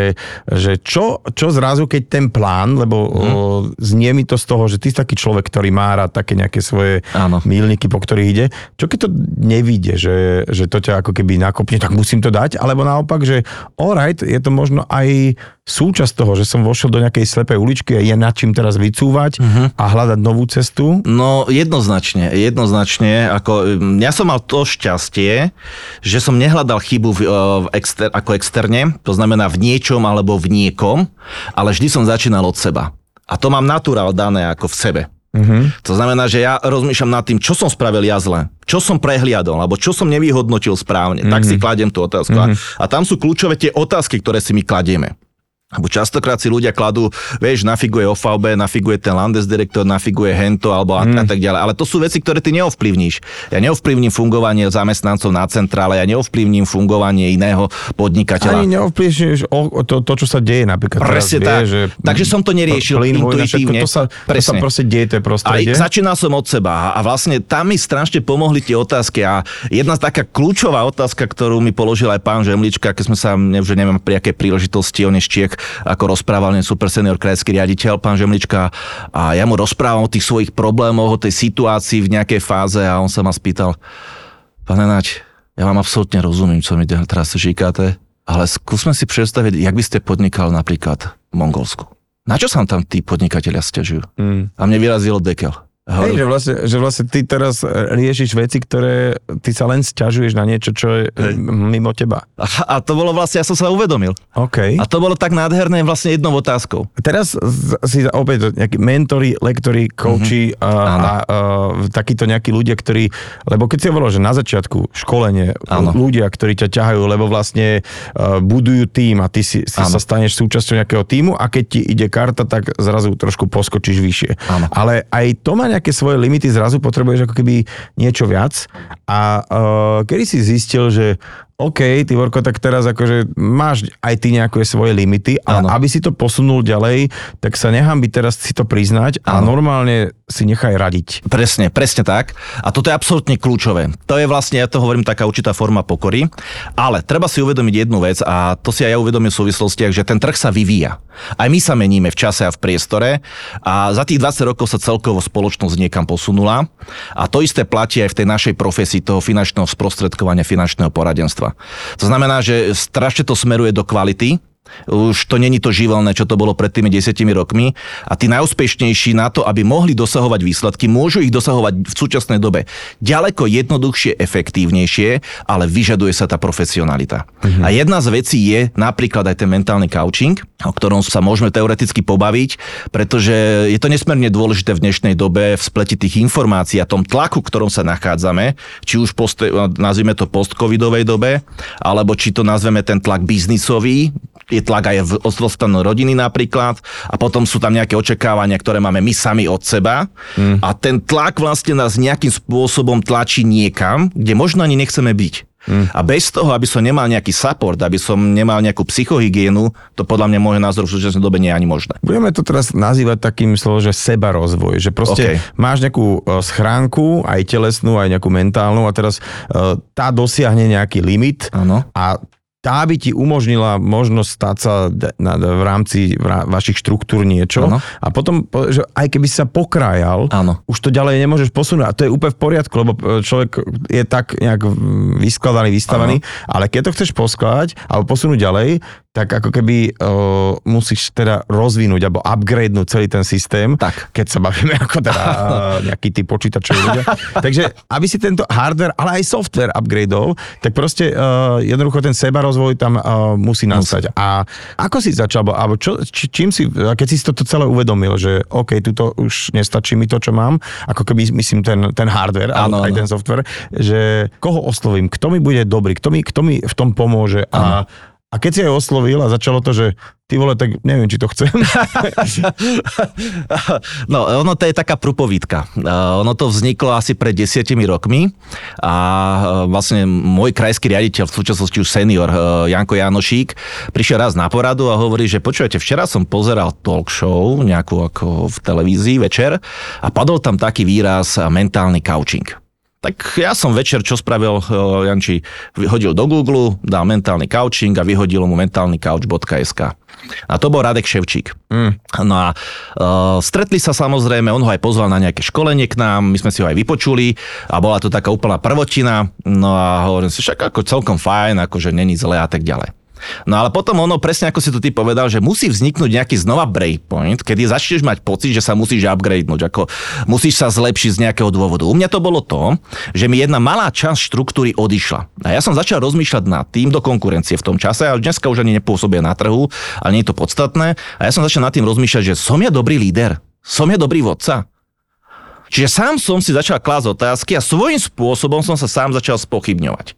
že čo, čo zrazu, keď ten plán, lebo Mhm. uh, znie mi to z toho, že ty si taký človek, ktorý má rád také nejaké svoje Áno. mílniky, po ktorých ide. Čo keď to nevíde, že, že to ťa ako keby nakopne, tak musím to dať, alebo naopak, že alright, je to možno aj súčasť toho, že som vošiel do nejakej slepej uličky a je nad čím teraz vycúvať uh-huh. A hľadať novú cestu. No jednoznačne, jednoznačne. Ako, mm, ja som mal to šťastie, že som nehľadal chybu v, eh, v exter, ako externe, to znamená v niečom alebo v niekom, ale vždy som začínal od seba. A to mám naturál dané ako v sebe. Uh-huh. To znamená, že ja rozmýšľam nad tým, čo som spravil ja zle, čo som prehliadol, alebo čo som nevyhodnotil správne. Mm-hmm. Tak si kladiem tú otázku. A, a tam sú kľúčové tie otázky, ktoré si my kladieme. Lebo častokrát si ľudia kladú, vieš, nafiguje OVB, nafiguje ten Landesdirektor, nafiguje hento alebo a, Mhm. a tak ďalej. Ale to sú veci, ktoré ty neovplyvníš. Ja neovplyvním fungovanie zamestnancov na centrále, ja neovplyvním fungovanie iného podnikateľa. Ani neovplyvníš to, to, čo sa deje napríklad Presne teraz, tak. vie, že Takže som to neriešil všetko intuitívne. To sa, to sa proste deje, to je prostredie. začínal som od seba a vlastne tam mi strašne pomohli tie otázky a jedna taká kľúčová otázka, ktorú mi položil aj pán Žemlička, keď sme sa, že neviem pri akej príležitosti, on je Ako rozprával, je super senior krajský riaditeľ, pán Žemlička a ja mu rozprávam o tých svojich problémoch, o tej situácii v nejakej fáze a on sa ma spýtal, pane Naď, ja vám absolútne rozumiem, čo mi teraz říkáte, ale skúsme si predstaviť, jak by ste podnikal napríklad v Mongolsku. Na čo sa tam tí podnikatelia stiažujú? Mm. A mne vyrazilo dekel. Hej, že vlastne, že vlastne ty teraz riešiš veci, ktoré ty sa len sťažuješ na niečo, čo je Hej. mimo teba. A, a to bolo vlastne, ja som sa uvedomil. OK. A to bolo tak nádherné vlastne jednou otázkou. Teraz si opäť nejakí mentori, lektori, coachi mm-hmm. a, a, a takíto nejakí ľudia, ktorí, lebo keď si hovoril, že na začiatku školenie, ano. ľudia, ktorí ťa ťahajú, lebo vlastne uh, budujú tým a ty si, si sa staneš súčasťou nejakého týmu a keď ti ide karta, tak zrazu trošku poskočíš vyššie. Ano. Ale aj to má nejaké svoje limity, zrazu potrebuješ ako keby niečo viac. A uh, kedy si zistil, že OK, ty Vorko, tak teraz akože máš aj ty nejaké svoje limity, ale ano. aby si to posunul ďalej, tak sa nechám byť teraz si to priznať a ano. normálne si nechaj radiť. Presne, presne tak. A toto je absolútne kľúčové. To je vlastne, ja to hovorím, taká určitá forma pokory, ale treba si uvedomiť jednu vec a to si aj ja uvedomím v súvislostiach, že ten trh sa vyvíja. Aj my sa meníme v čase a v priestore a za tých 20 rokov sa celkovo spoločnosť niekam posunula a to isté platí aj v tej našej profesii toho finančného sprostredkovania, finančného poradenstva. To znamená, že strašne to smeruje do kvality, už to není to živelné, čo to bolo pred tými desiatimi rokmi. A tí najúspešnejší na to, aby mohli dosahovať výsledky, môžu ich dosahovať v súčasnej dobe ďaleko jednoduchšie, efektívnejšie, ale vyžaduje sa tá profesionalita. Mhm. A jedna z vecí je napríklad aj ten mentálny coaching, o ktorom sa môžeme teoreticky pobaviť, pretože je to nesmierne dôležité v dnešnej dobe v spleti tých informácií a tom tlaku, v ktorom sa nachádzame, či už post, nazvime to post-covidovej dobe, alebo či to nazveme ten tlak biznisový, je tlak aj v ostrovstanu rodiny napríklad a potom sú tam nejaké očakávania, ktoré máme my sami od seba mm. a ten tlak vlastne nás nejakým spôsobom tlačí niekam, kde možno ani nechceme byť. Mm. A bez toho, aby som nemal nejaký support, aby som nemal nejakú psychohygienu, to podľa mňa môj názor v súčasnej dobe nie je ani možné. Budeme to teraz nazývať takým slovom, že seba rozvoj, že proste okay. máš nejakú e, schránku, aj telesnú, aj nejakú mentálnu a teraz e, tá dosiahne nejaký limit ano. a tá by ti umožnila možnosť stať sa v rámci vašich štruktúr niečo ano. a potom, že aj keby sa pokrájal, ano. už to ďalej nemôžeš posunúť a to je úplne v poriadku, lebo e, človek je tak nejak vyskladaný, vystavaný, ano. ale keď to chceš poskladať alebo posunúť ďalej, tak ako keby uh, musíš teda rozvinúť alebo upgradenúť celý ten systém, tak. keď sa bavíme ako teda uh, nejaký typ počítačový ľudia. Takže aby si tento hardware, ale aj software upgradeol, tak proste uh, jednoducho ten seba rozvoj tam uh, musí nastať. A ako si začal, alebo čo, či, čím si, keď si toto celé uvedomil, že OK, tuto už nestačí mi to, čo mám, ako keby myslím ten, ten hardware, ano, aj ano. ten software, že koho oslovím, kto mi bude dobrý, kto mi, kto mi v tom pomôže? A a keď si aj oslovil a začalo to, že ty vole, tak neviem, či to chcem. no, ono to je taká prupovídka. Ono to vzniklo asi pred desiatimi rokmi a vlastne môj krajský riaditeľ, v súčasnosti už senior, Janko Janošík, prišiel raz na poradu a hovorí, že počujete, včera som pozeral talk show nejakú ako v televízii večer a padol tam taký výraz mentálny couching. Tak ja som večer, čo spravil uh, Janči, hodil do Google, dal mentálny couching a vyhodil mu mentálnycouch.sk. A to bol Radek Ševčík. Mm. No a uh, stretli sa samozrejme, on ho aj pozval na nejaké školenie k nám, my sme si ho aj vypočuli a bola to taká úplná prvotina. No a hovorím si, však ako celkom fajn, akože není zle a tak ďalej. No ale potom ono, presne ako si tu ty povedal, že musí vzniknúť nejaký znova breakpoint, kedy začneš mať pocit, že sa musíš upgradenúť, ako musíš sa zlepšiť z nejakého dôvodu. U mňa to bolo to, že mi jedna malá časť štruktúry odišla. A ja som začal rozmýšľať nad tým do konkurencie v tom čase, ale dneska už ani nepôsobia na trhu, ale nie je to podstatné. A ja som začal nad tým rozmýšľať, že som ja dobrý líder, som ja dobrý vodca. Čiže sám som si začal klásť otázky a svojím spôsobom som sa sám začal spochybňovať.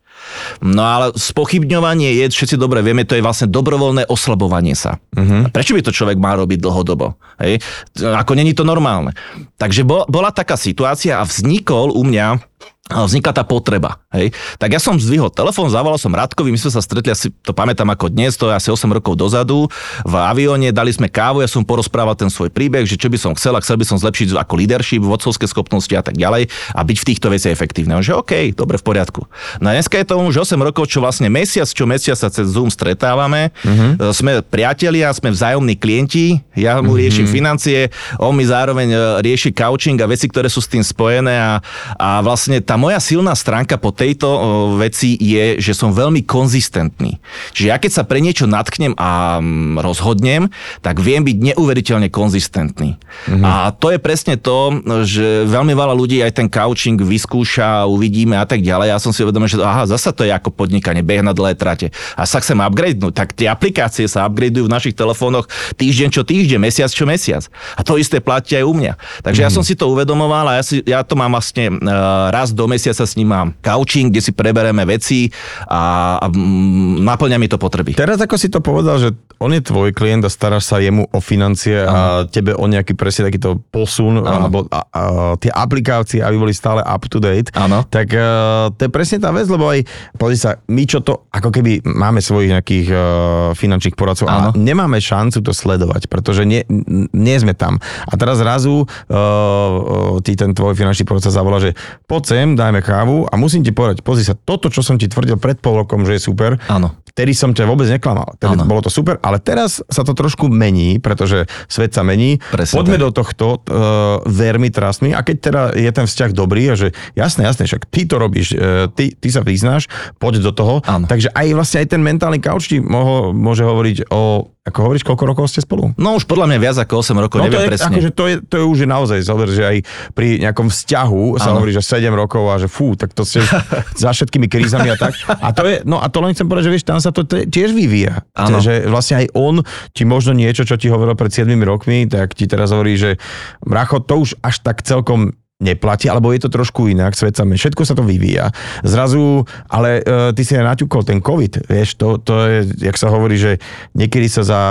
No ale spochybňovanie je, všetci dobre vieme, to je vlastne dobrovoľné oslabovanie sa. Uh-huh. Prečo by to človek mal robiť dlhodobo? Hej? Ako není to normálne. Takže bola taká situácia a vznikol u mňa vznikla tá potreba. Hej. Tak ja som zdvihol telefón, zavolal som Radkovi, my sme sa stretli, asi to pamätám ako dnes, to je asi 8 rokov dozadu, v avióne, dali sme kávu, ja som porozprával ten svoj príbeh, že čo by som chcel, a chcel by som zlepšiť ako leadership, vodcovské schopnosti a tak ďalej a byť v týchto veciach efektívne. On že OK, dobre, v poriadku. No a dneska je to už 8 rokov, čo vlastne mesiac, čo mesiac sa cez Zoom stretávame, uh-huh. sme priatelia, sme vzájomní klienti, ja mu uh-huh. riešim financie, on mi zároveň e, rieši couching a veci, ktoré sú s tým spojené a, a vlastne tá moja silná stránka po tejto o, veci je, že som veľmi konzistentný. Čiže ja keď sa pre niečo natknem a mm, rozhodnem, tak viem byť neuveriteľne konzistentný. Mm-hmm. A to je presne to, že veľmi veľa ľudí aj ten couching vyskúša, uvidíme a tak ďalej. Ja som si uvedomil, že aha, zasa to je ako podnikanie, beh na dlhé trate. A sa chcem upgradenúť, tak tie aplikácie sa upgradeujú v našich telefónoch týždeň čo týždeň, mesiac čo mesiac. A to isté platí aj u mňa. Takže mm-hmm. ja som si to uvedomoval a ja, si, ja to mám vlastne uh, raz do mesiaca s ním mám couching, kde si prebereme veci a, a mm, naplňa mi to potreby. Teraz ako si to povedal, že on je tvoj klient a staráš sa jemu o financie a tebe o nejaký presne takýto posun Áno. alebo a, a, tie aplikácie, aby boli stále up to date, Áno. tak uh, to je presne tá vec, lebo aj pozri sa, my čo to, ako keby máme svojich nejakých uh, finančných poradcov a Áno. nemáme šancu to sledovať, pretože nie, nie sme tam. A teraz zrazu uh, uh, ti ten tvoj finančný poradca zavolá, že poď sem, dajme kávu a musím ti povedať, pozri sa, toto, čo som ti tvrdil pred pol rokom, že je super, Áno. vtedy som ťa vôbec neklamal. Tedy Áno. bolo to super, ale teraz sa to trošku mení, pretože svet sa mení. Presne Poďme tak. do tohto, uh, ver mi, trust me. A keď teda je ten vzťah dobrý a že jasné, jasné, však ty to robíš, uh, ty, ty sa vyznáš, poď do toho. Áno. Takže aj vlastne aj ten mentálny couch ti moho, môže hovoriť o, ako hovoríš, koľko rokov ste spolu? No už podľa mňa viac ako 8 rokov, No to neviem je, presne. akože to, je, to je už je naozaj zober, že aj pri nejakom vzťahu sa hovorí, že 7 rokov a že fú, tak to ste za všetkými krízami a tak. A to je, no a to len chcem povedať, že vieš, tam sa to tiež vyvíja. Áno. Že vlastne aj on ti možno niečo, čo ti hovoril pred 7 rokmi, tak ti teraz hovorí, že bracho, to už až tak celkom neplatí, alebo je to trošku inak, svet sa všetko sa to vyvíja. Zrazu, ale e, ty si aj naťukol ten COVID, vieš, to, to je, jak sa hovorí, že niekedy sa za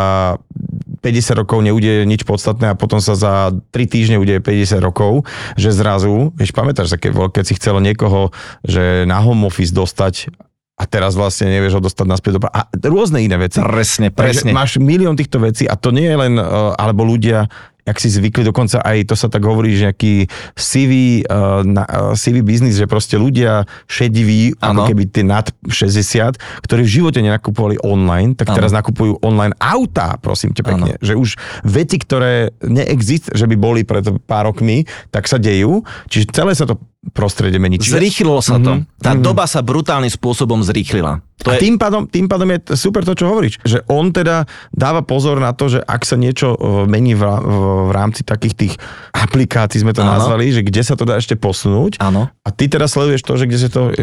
50 rokov neudeje nič podstatné a potom sa za 3 týždne udeje 50 rokov, že zrazu, vieš, pamätáš sa, keď, keď si chcelo niekoho, že na home office dostať a teraz vlastne nevieš ho dostať naspäť do... A rôzne iné veci. Presne, Takže presne. máš milión týchto vecí a to nie je len, uh, alebo ľudia, jak si zvykli, dokonca aj to sa tak hovorí, že nejaký CV, uh, na, uh, CV biznis, že proste ľudia šediví, ako Áno. keby tie nad 60, ktorí v živote nenakupovali online, tak Áno. teraz nakupujú online autá, prosím ťa pekne. Áno. Že už veci, ktoré neexist, že by boli pred pár rokmi, tak sa dejú. Čiže celé sa to prostredie mení. Čiže Zrýchlilo sa to. Mhm, Tá mhm. doba sa brutálnym spôsobom zrýchlila. To je, tým pádom, tým pádom je super to, čo hovoríš. Že on teda dáva pozor na to, že ak sa niečo e, mení v, v- rámci takých tých aplikácií, sme to Áno. nazvali, že kde sa to dá ešte posunúť. Áno. A ty teda sleduješ to, že kde sa to e,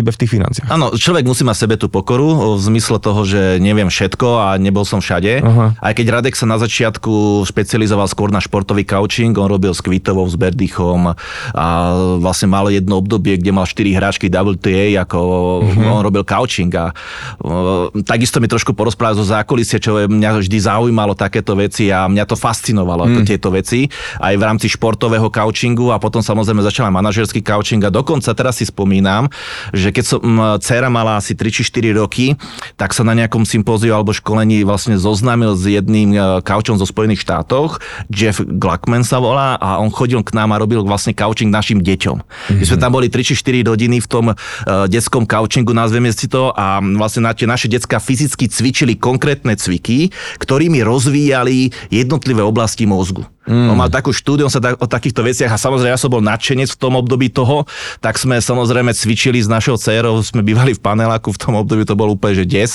hýbe v tých financiách. Áno, človek musí mať sebe tú pokoru o, v zmysle toho, že neviem všetko a nebol som všade. Aha. Aj keď Radek sa na začiatku špecializoval skôr na športový couching, on robil s Kvitovou, s Berdychom a vlastne mal jedno obdobie, kde mal 4 hráčky WTA, ako on robil couching a o, takisto mi trošku porozprával zo zákulisia, čo mňa vždy zaujímalo takéto veci a mňa to fascinovalo, ako tieto veci, aj v rámci športového couchingu a potom samozrejme začal aj manažerský couching a dokonca teraz si spomínam, že keď som dcera mala asi 3 či 4 roky, tak sa na nejakom sympóziu alebo školení vlastne zoznámil s jedným e, couchom zo Spojených štátoch, Jeff Gluckman sa volá a on chodil k nám a robil vlastne couching našim deťom. My sme tam boli 3 či 4 hodiny v tom uh, detskom couchingu, nazveme si to, a vlastne na tie naše decka fyzicky cvičili konkrétne cviky, ktorými rozvíjali jednotlivé oblasti mozgu. Mm. On mal takú štúdiu on sa tak, o takýchto veciach a samozrejme ja som bol nadšenec v tom období toho, tak sme samozrejme cvičili s našou dcerou, sme bývali v paneláku, v tom období to bol úplne že des.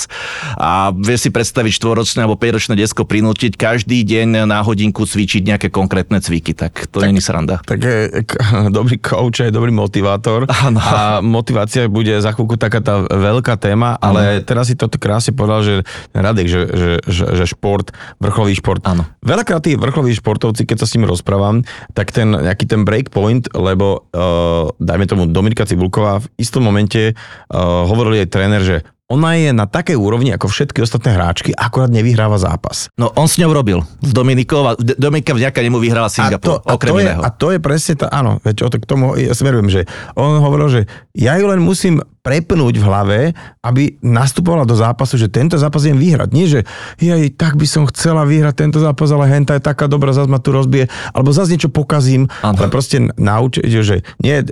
A vieš si predstaviť štvoročné alebo 5-ročné desko prinútiť každý deň na hodinku cvičiť nejaké konkrétne cviky, tak to není sranda. Tak je, dobrý coach je dobrý motivátor Áno. a motivácia bude za chvíľku taká tá veľká téma, ale teraz si to krásne povedal, že Radek, že, že, že, že šport, vrcholový šport. Áno. Veľakrát tí vrcholoví športovci, keď sa s nimi rozprávam, tak ten nejaký ten breakpoint, lebo uh, dajme tomu Dominika Cibulková v istom momente uh, hovorili aj tréner, že ona je na takej úrovni ako všetky ostatné hráčky, akurát nevyhráva zápas. No on s ňou robil, s Dominikou a Dominika vďaka nemu vyhrala Singapur, a okrem to je, iného. a to je presne tá, áno, veď o to k tomu ja smerujem, že on hovoril, že ja ju len musím prepnúť v hlave, aby nastupovala do zápasu, že tento zápas idem vyhrať. Nie, že jej, tak by som chcela vyhrať tento zápas, ale henta je taká dobrá, zase ma tu rozbije, alebo zase niečo pokazím, Áno. ale proste naučiť, že nie, e,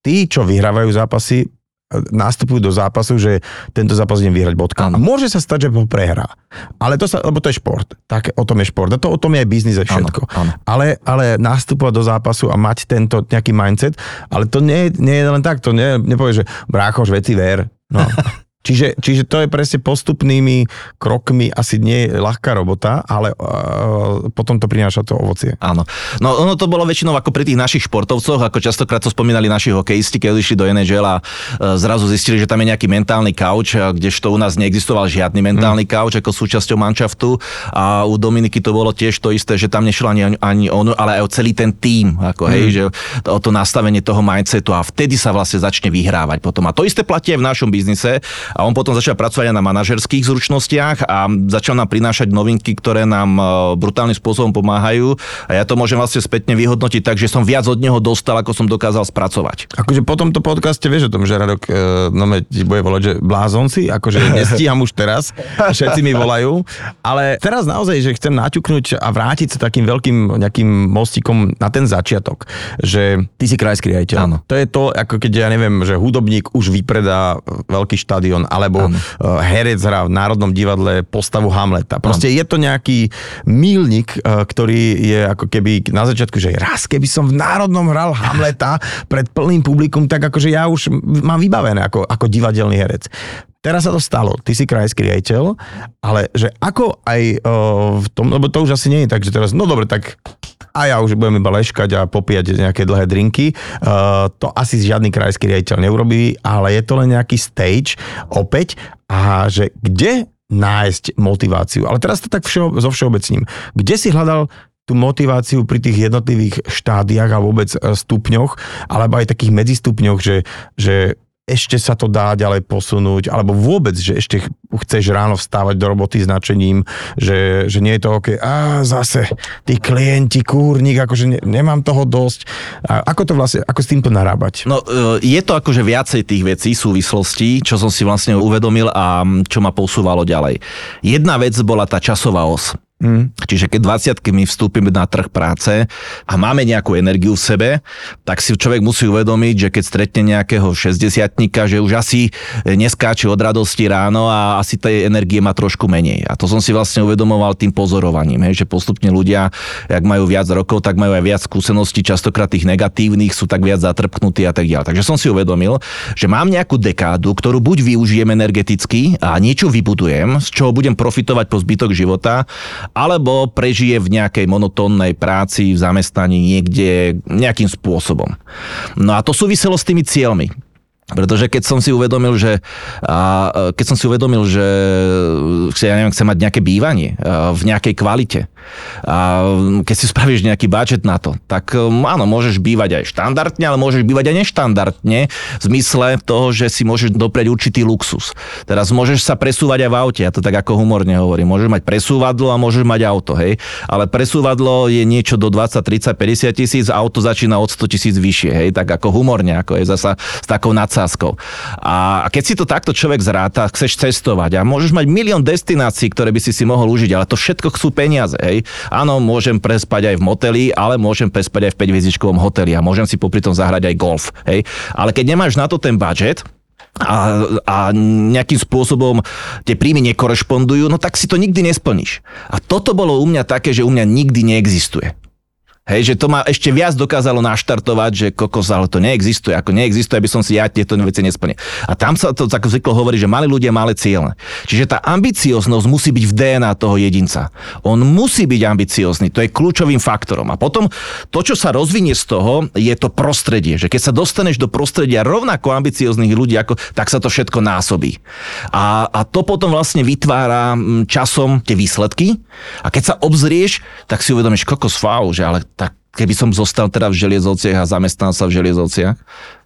tí, čo vyhrávajú zápasy, nastupujú do zápasu, že tento zápas idem vyhrať bodka. A môže sa stať, že ho prehrá. Ale to sa, lebo to je šport. Tak o tom je šport. A to o tom je aj biznis a všetko. áno. Ale, ale nastupovať do zápasu a mať tento nejaký mindset, ale to nie, nie je len tak, to nie, nepovie, že bráchoš, veci ver. No. Čiže, čiže to je presne postupnými krokmi, asi nie je ľahká robota, ale uh, potom to prináša to ovocie. Áno. No ono to bolo väčšinou ako pri tých našich športovcoch, ako častokrát to spomínali naši hokejisti, keď odišli do NHL a e, zrazu zistili, že tam je nejaký mentálny kauč, a kdežto u nás neexistoval žiadny mentálny kauč ako súčasťou manšaftu a u Dominiky to bolo tiež to isté, že tam nešlo ani, ani on, ale aj o celý ten tím, ako hej, že o to nastavenie toho mindsetu a vtedy sa vlastne začne vyhrávať potom. A to isté platí aj v našom biznise a on potom začal pracovať aj na manažerských zručnostiach a začal nám prinášať novinky, ktoré nám e, brutálnym spôsobom pomáhajú a ja to môžem vlastne spätne vyhodnotiť tak, že som viac od neho dostal, ako som dokázal spracovať. Akože po tomto podcaste vieš o tom, že Radok e, no me ti bude volať, že blázonci, akože nestíham už teraz, všetci mi volajú, ale teraz naozaj, že chcem naťuknúť a vrátiť sa takým veľkým nejakým mostikom na ten začiatok, že ty si krajský riaditeľ. Áno. To je to, ako keď ja neviem, že hudobník už vypredá veľký štadión, alebo Áno. e, herec hrá v Národnom divadle postavu Hamleta. Proste je to nejaký mílnik, e, ktorý je ako keby na začiatku, že raz keby som v Národnom hral Hamleta pred plným publikum, tak akože ja už mám vybavené ako, ako divadelný herec. Teraz sa to stalo, ty si krajský riaditeľ, ale že ako aj o, v tom, lebo to už asi nie je tak, že teraz, no dobre, tak a ja už budem iba leškať a popíjať nejaké dlhé drinky. Uh, to asi žiadny krajský riaditeľ neurobí, ale je to len nejaký stage opäť a že kde nájsť motiváciu. Ale teraz to tak všeo, zo všeobecním. Kde si hľadal tú motiváciu pri tých jednotlivých štádiách a vôbec e, stupňoch, alebo aj takých medzistupňoch, že, že ešte sa to dá ďalej posunúť, alebo vôbec, že ešte chceš ráno vstávať do roboty s nadšením, že, že nie je to OK, a zase tí klienti, kúrnik, akože ne, nemám toho dosť. A ako to vlastne, ako s týmto narábať? No, e, je to akože viacej tých vecí, súvislostí, čo som si vlastne uvedomil a čo ma posúvalo ďalej. Jedna vec bola tá časová os. Mm. Čiže keď 20 my vstúpime na trh práce a máme nejakú energiu v sebe, tak si človek musí uvedomiť, že keď stretne nejakého 60 že už asi neskáče od radosti ráno a asi tej energie má trošku menej. A to som si vlastne uvedomoval tým pozorovaním, hej, že postupne ľudia, jak majú viac rokov, tak majú aj viac skúseností, častokrát tých negatívnych sú tak viac zatrpknutí a tak ďalej. Takže som si uvedomil, že mám nejakú dekádu, ktorú buď využijem energeticky a niečo vybudujem, z čoho budem profitovať po zbytok života, alebo prežije v nejakej monotónnej práci, v zamestnaní niekde nejakým spôsobom. No a to súviselo s tými cieľmi. Pretože keď som si uvedomil, že, a, keď som si uvedomil, že ja neviem, chcem mať nejaké bývanie a, v nejakej kvalite, a keď si spravíš nejaký budget na to, tak um, áno, môžeš bývať aj štandardne, ale môžeš bývať aj neštandardne v zmysle toho, že si môžeš doprieť určitý luxus. Teraz môžeš sa presúvať aj v aute, ja to tak ako humorne hovorím. Môžeš mať presúvadlo a môžeš mať auto, hej. Ale presúvadlo je niečo do 20, 30, 50 tisíc, auto začína od 100 tisíc vyššie, hej, tak ako humorne, ako je zasa s takou nadsázkou. A keď si to takto človek zráta, chceš cestovať a môžeš mať milión destinácií, ktoré by si si mohol užiť, ale to všetko chcú peniaze, hej. Áno, môžem prespať aj v moteli, ale môžem prespať aj v 5 hviezdičkovom hoteli a môžem si popri tom zahrať aj golf, hej. Ale keď nemáš na to ten budget, a, a nejakým spôsobom tie príjmy nekorešpondujú, no tak si to nikdy nesplníš. A toto bolo u mňa také, že u mňa nikdy neexistuje. Hej, že to ma ešte viac dokázalo naštartovať, že kokos, ale to neexistuje. Ako neexistuje, aby som si ja tieto veci nesplnil. A tam sa to tak zvyklo hovorí, že mali ľudia malé ciele. Čiže tá ambicioznosť musí byť v DNA toho jedinca. On musí byť ambiciózny, to je kľúčovým faktorom. A potom to, čo sa rozvinie z toho, je to prostredie. Že keď sa dostaneš do prostredia rovnako ambicióznych ľudí, ako, tak sa to všetko násobí. A, a to potom vlastne vytvára časom tie výsledky. A keď sa obzrieš, tak si uvedomíš, kokos fau, že ale tak keby som zostal teda v želiezovciach a zamestnal sa v želiezovciach,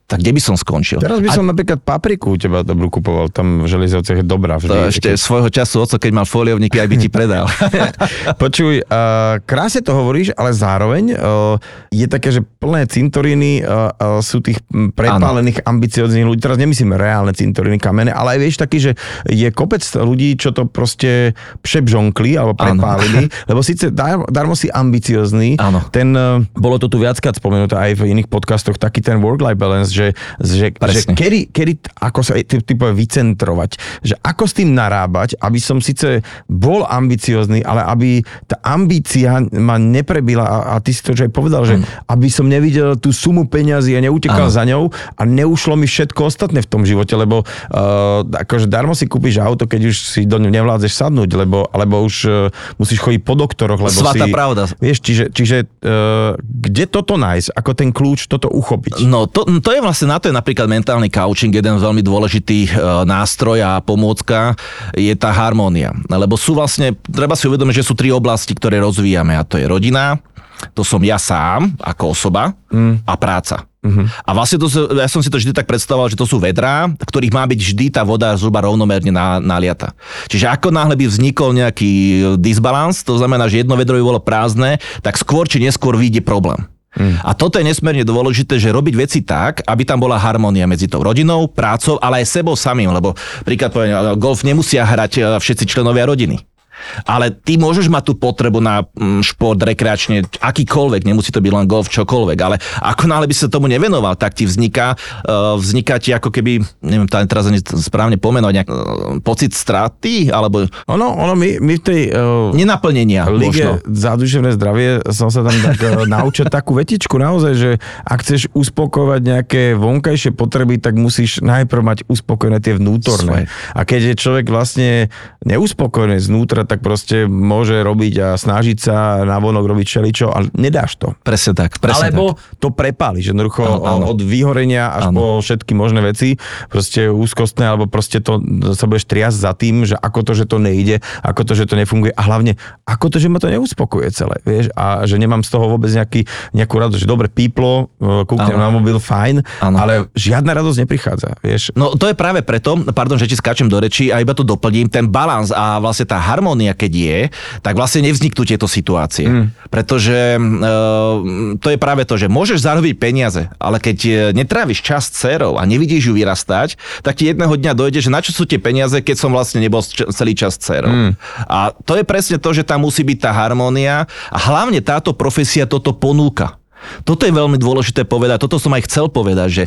tak kde by som skončil? Teraz by A som napríklad papriku u teba dobrú kupoval, tam v železovciach je dobrá. to Vždy, ešte svojho času, oco, keď mal foliovníky, aj by ti predal. Počuj, uh, krásne to hovoríš, ale zároveň uh, je také, že plné cintoríny uh, uh, sú tých prepálených, ambicioznych ľudí. Teraz nemyslím reálne cintoríny kamene, ale aj vieš taký, že je kopec ľudí, čo to proste přebžonkli alebo prepálili, lebo síce dar, darmo si ambiciozný, Áno. ten, uh, bolo to tu viackrát spomenuté aj v iných podcastoch, taký ten work-life balance, že, že, že kedy, kedy, ako sa ty, ty povie, vycentrovať, že ako s tým narábať, aby som síce bol ambiciózny, ale aby tá ambícia ma neprebila a, a ty si to už aj povedal, že aby som nevidel tú sumu peňazí a neutekal Áno. za ňou a neušlo mi všetko ostatné v tom živote, lebo uh, akože darmo si kúpiš auto, keď už si do ňu nevládzeš sadnúť, lebo, alebo už uh, musíš chodiť po doktoroch, lebo Svatá si... pravda. Vieš, čiže, čiže uh, kde toto nájsť, ako ten kľúč toto uchopiť? No to, to je vlastne, na to je napríklad mentálny coaching, jeden veľmi dôležitý e, nástroj a pomôcka je tá harmónia. Lebo sú vlastne, treba si uvedomiť, že sú tri oblasti, ktoré rozvíjame a to je rodina, to som ja sám ako osoba mm. a práca. Mm-hmm. A vlastne to, ja som si to vždy tak predstavoval, že to sú vedrá, v ktorých má byť vždy tá voda zhruba rovnomerne na, naliata. Čiže ako náhle by vznikol nejaký disbalans, to znamená, že jedno vedro by bolo prázdne, tak skôr či neskôr vyjde problém. A toto je nesmierne dôležité, že robiť veci tak, aby tam bola harmónia medzi tou rodinou, prácou, ale aj sebou samým, lebo príklad poviem, golf nemusia hrať e, všetci členovia rodiny. Ale ty môžeš mať tú potrebu na mm, šport rekreačne, akýkoľvek, nemusí to byť len golf, čokoľvek, ale ako náhle by sa tomu nevenoval, tak ti vzniká, uh, vzniká ti ako keby, neviem teraz ani správne pomenovať, nejak, uh, pocit straty, alebo Ono, ono my, my v tej uh, nenaplnenia Lige možno. za duševné zdravie som sa tam tak eh, naučil takú vetičku naozaj, že ak chceš uspokojovať nejaké vonkajšie potreby, tak musíš najprv mať uspokojené tie vnútorné. A keď je človek vlastne neuspokojený znútra, tak proste môže robiť a snažiť sa na vonok robiť všeličo, ale nedáš to. Presne tak, presne Alebo tak. to prepáliš, jednoducho Áno, áno. od vyhorenia až Áno. po všetky možné veci, proste úzkostné, alebo proste to sa budeš triasť za tým, že ako to, že to nejde, ako to, že to nefunguje a hlavne ako to, že ma to neuspokuje celé, vieš, a že nemám z toho vôbec nejaký, nejakú radosť, že dobre píplo, e, kúknem na mobil, fajn, Áno. ale žiadna radosť neprichádza, vieš. No to je práve preto, pardon, že ti skáčem do reči a iba to doplním, ten balans a vlastne tá harmónia, keď je, tak vlastne nevzniknú tieto situácie. Mm. Pretože e, to je práve to, že môžeš zarobiť peniaze, ale keď e, netráviš čas dcerou a nevidíš ju vyrastať, tak ti jedného dňa dojde, že na čo sú tie peniaze, keď som vlastne nebol celý čas dcerou. Mm. A to je presne to, že tam musí byť tá harmónia a hlavne táto profesia toto ponúka. Toto je veľmi dôležité povedať, toto som aj chcel povedať, že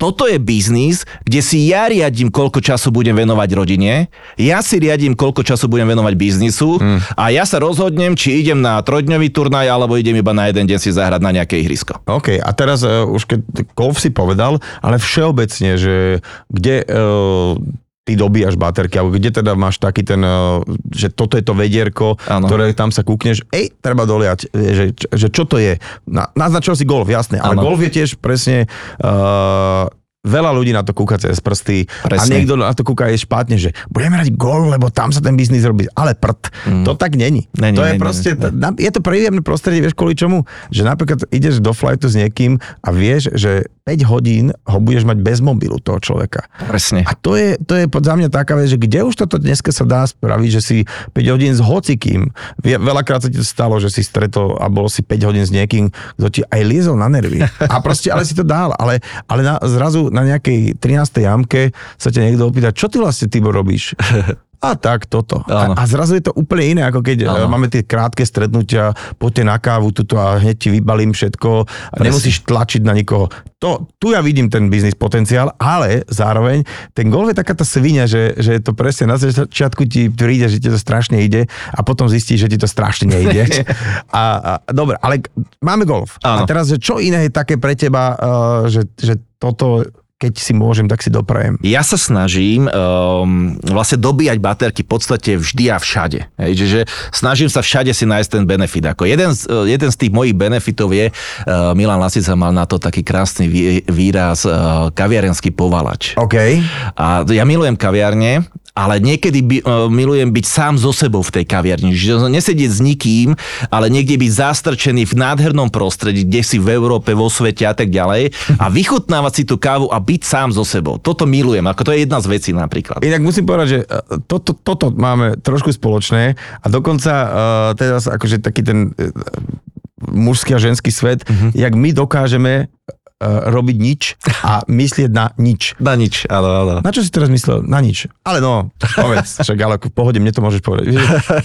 toto je biznis, kde si ja riadím, koľko času budem venovať rodine, ja si riadím, koľko času budem venovať biznisu mm. a ja sa rozhodnem, či idem na trojdňový turnaj, alebo idem iba na jeden deň si zahrať na nejaké ihrisko. OK, a teraz uh, už keď golf si povedal, ale všeobecne, že kde uh, ty dobíjaš baterky, alebo kde teda máš taký ten, uh, že toto je to vedierko, Áno. ktoré tam sa kúkneš, ej, treba doliať, že, že čo to je. Na, naznačil si golf, jasné, ale Áno. golf je tiež presne... Uh, Veľa ľudí na to kúka cez prsty a Presne. niekto na to kúka aj špátne, že budeme hrať golf, lebo tam sa ten biznis robí. Ale prd, mm. to tak není. Není, to je není, proste, není. je to príjemné prostredie, vieš kvôli čomu? Že napríklad ideš do flightu s niekým a vieš, že 5 hodín ho budeš mať bez mobilu toho človeka. Presne. A to je, to je podľa mňa taká vec, že kde už toto dneska sa dá spraviť, že si 5 hodín s hocikým. Veľakrát sa ti to stalo, že si stretol a bol si 5 hodín s niekým, kto ti aj liezol na nervy. A proste, ale si to dal. Ale, ale na, zrazu na nejakej 13. jamke sa ťa niekto opýta, čo ty vlastne, Tibor, robíš? A tak, toto. A, Áno. a zrazu je to úplne iné, ako keď Áno. Áno. máme tie krátke stretnutia, poďte na kávu tuto a hneď ti vybalím všetko a Presne. nemusíš tlačiť na nikoho. To, tu ja vidím ten biznis potenciál, ale zároveň ten golf je taká tá svinia, že, že to presne na začiatku ti príde, že ti to strašne ide a potom zistíš, že ti to strašne nejde. a, a, dobre, ale máme golf. A Áno. teraz, že čo iné je také pre teba, uh, že, že toto, keď si môžem, tak si doprajem. Ja sa snažím um, vlastne dobíjať baterky v podstate vždy a všade. Hej, že, že snažím sa všade si nájsť ten benefit. Ako jeden, z, uh, jeden z tých mojich benefitov je, uh, Milan Lasica mal na to taký krásny vý, výraz uh, kaviarenský povalač. OK. A ja milujem kaviarne, ale niekedy by, uh, milujem byť sám so sebou v tej kaviarni. Že nesedieť s nikým, ale niekde byť zastrčený v nádhernom prostredí, kde si v Európe, vo svete a tak ďalej a vychutnávať si tú kávu a byť sám so sebou. Toto milujem, ako to je jedna z vecí napríklad. Inak musím povedať, že e, toto, toto máme trošku spoločné a dokonca uh, teraz akože taký ten uh, mužský a ženský svet, uh-huh. jak my dokážeme robiť nič a myslieť na nič. Na nič, áno, áno. Na čo si teraz myslel? Na nič. Ale no, povedz, však ale v pohode mne to môžeš povedať.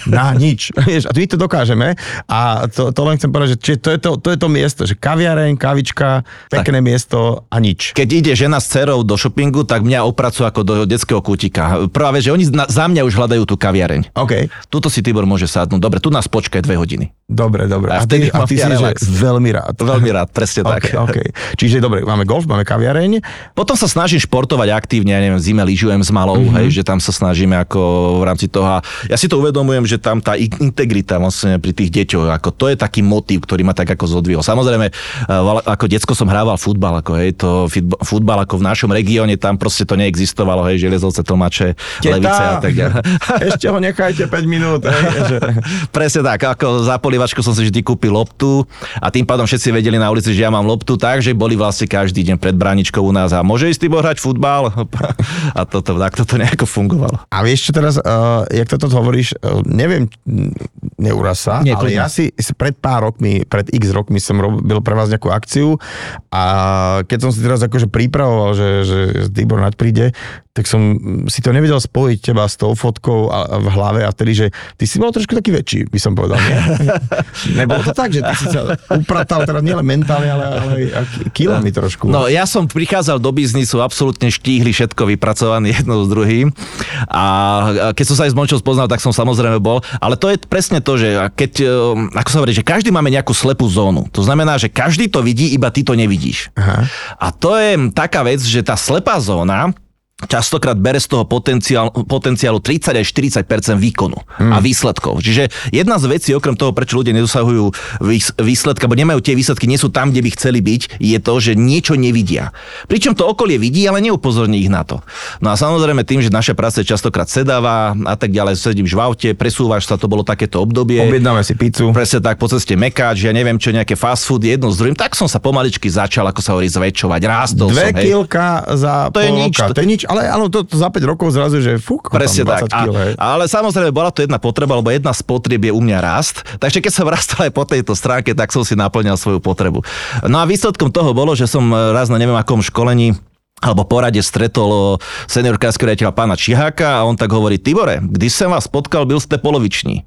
Na nič. A my to dokážeme a to, to len chcem povedať, že či to, je to, to je to miesto, že kaviareň, kavička, pekné tak. miesto a nič. Keď ide žena s dcerou do shoppingu, tak mňa opracujú ako do detského kútika. Prvá vec, že oni za mňa už hľadajú tú kaviareň. OK. Tuto si Tibor môže sadnúť. Dobre, tu nás počkaj dve hodiny. Dobre, dobre. A, a ty, a ty si že veľmi rád. Veľmi rád, presne okay, tak. Okay. Čiže dobre, máme golf, máme kaviareň. Potom sa snažím športovať aktívne, ja neviem, zime lyžujem s malou, mm-hmm. hej, že tam sa snažíme ako v rámci toho. A ja si to uvedomujem, že tam tá integrita vlastne pri tých deťoch, ako to je taký motív, ktorý ma tak ako zodvihol. Samozrejme, eh, ako decko som hrával futbal, ako hej, to futbal ako v našom regióne, tam proste to neexistovalo, hej, železovce, tlmače, Teta, levice a tak ďalej. Ešte ho nechajte 5 minút. Hej, že... Presne tak, ako za polivačku som si vždy kúpil loptu a tým pádom všetci vedeli na ulici, že ja mám loptu, takže boli vlastne každý deň pred bráničkou u nás a môže ísť Tibor hrať futbal? A toto, tak toto nejako fungovalo. A vieš čo teraz, uh, jak toto hovoríš, uh, neviem, neuraz sa, Nie, ale ja si pred pár rokmi, pred x rokmi som robil pre vás nejakú akciu a keď som si teraz akože pripravoval, že, že Tibor naď príde, tak som si to nevedel spojiť teba s tou fotkou a, v hlave a vtedy, že ty si bol trošku taký väčší, by som povedal. Nie? Nebolo to tak, že ty si sa upratal teraz nielen mentálne, ale, ale aj kilami trošku. No ja som prichádzal do biznisu absolútne štíhli, všetko vypracovaný jedno s druhým a keď som sa aj s Mončou spoznal, tak som samozrejme bol, ale to je presne to, že keď, e, ako sa hovorí, že každý máme nejakú slepú zónu. To znamená, že každý to vidí, iba ty to nevidíš. Aha. A to je taká vec, že tá slepá zóna, častokrát bere z toho potenciál, potenciálu 30 až 40% výkonu hmm. a výsledkov. Čiže jedna z vecí, okrem toho, prečo ľudia nedosahujú výsledky, alebo nemajú tie výsledky, nie sú tam, kde by chceli byť, je to, že niečo nevidia. Pričom to okolie vidí, ale neupozorní ich na to. No a samozrejme tým, že naša práca je častokrát sedáva a tak ďalej, sedím v aute, presúvaš sa, to bolo takéto obdobie. Objednáme si pizzu. Presne tak, po ceste mekáč, ja neviem čo, nejaké fast food, jedno s druhým, tak som sa pomaličky začal, ako sa hovorí, zväčšovať, rástol Dve som. kilka za to je nič, to je nič ale áno, to, to za 5 rokov zrazu, že fúk, Presne tak. Kil, hej. A, ale samozrejme, bola to jedna potreba, lebo jedna z potrieb je u mňa rast. Takže keď som rastal aj po tejto stránke, tak som si naplňal svoju potrebu. No a výsledkom toho bolo, že som raz na neviem akom školení alebo porade stretol seniorkárskeho riaditeľa pána Čiháka a on tak hovorí, Tibore, když som vás potkal, byl ste poloviční.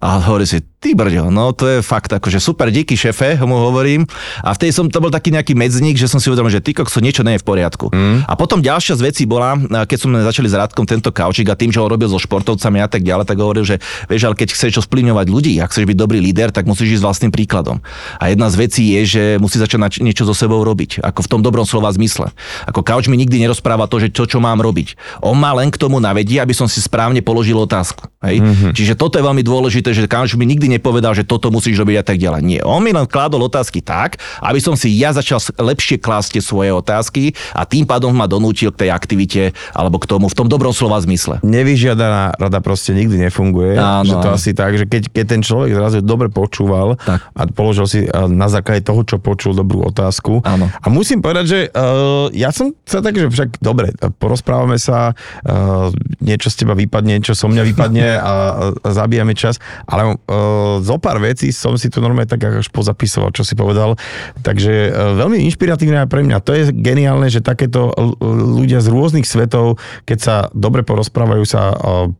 A hovorí si, ty brďo, no to je fakt akože super, díky šefe, mu hovorím. A vtedy som, to bol taký nejaký medzník, že som si uvedomil, že ty kokso, niečo nie je v poriadku. Mm. A potom ďalšia z vecí bola, keď sme začali s Rádkom tento kaučik a tým, že ho robil so športovcami a tak ďalej, tak hovoril, že vieš, ale keď chceš čo splňovať ľudí, ak chceš byť dobrý líder, tak musíš ísť vlastným príkladom. A jedna z vecí je, že musí začať niečo so sebou robiť, ako v tom dobrom slova zmysle. Ako kauč mi nikdy nerozpráva to, že to, čo mám robiť. On má len k tomu navedie, aby som si správne položil otázku. Hej? Mm-hmm. Čiže toto je veľmi dôležité, že kauč mi nikdy nepovedal, že toto musíš robiť a tak ďalej. Nie, on mi len kládol otázky tak, aby som si ja začal lepšie klásť svoje otázky a tým pádom ma donútil k tej aktivite alebo k tomu v tom dobrom slova zmysle. Nevyžiadaná rada proste nikdy nefunguje. Áno, že to áno. asi tak, že keď, keď ten človek zrazu dobre počúval tak. a položil si na základe toho, čo počul dobrú otázku. Áno. A musím povedať, že uh, ja som sa tak, že však dobre, porozprávame sa, uh, niečo z teba vypadne, niečo so mňa vypadne a, a zabijame čas, ale uh, zo pár vecí som si tu normálne tak až pozapisoval, čo si povedal. Takže uh, veľmi inšpiratívne aj pre mňa. To je geniálne, že takéto ľudia z rôznych svetov, keď sa dobre porozprávajú, sa uh,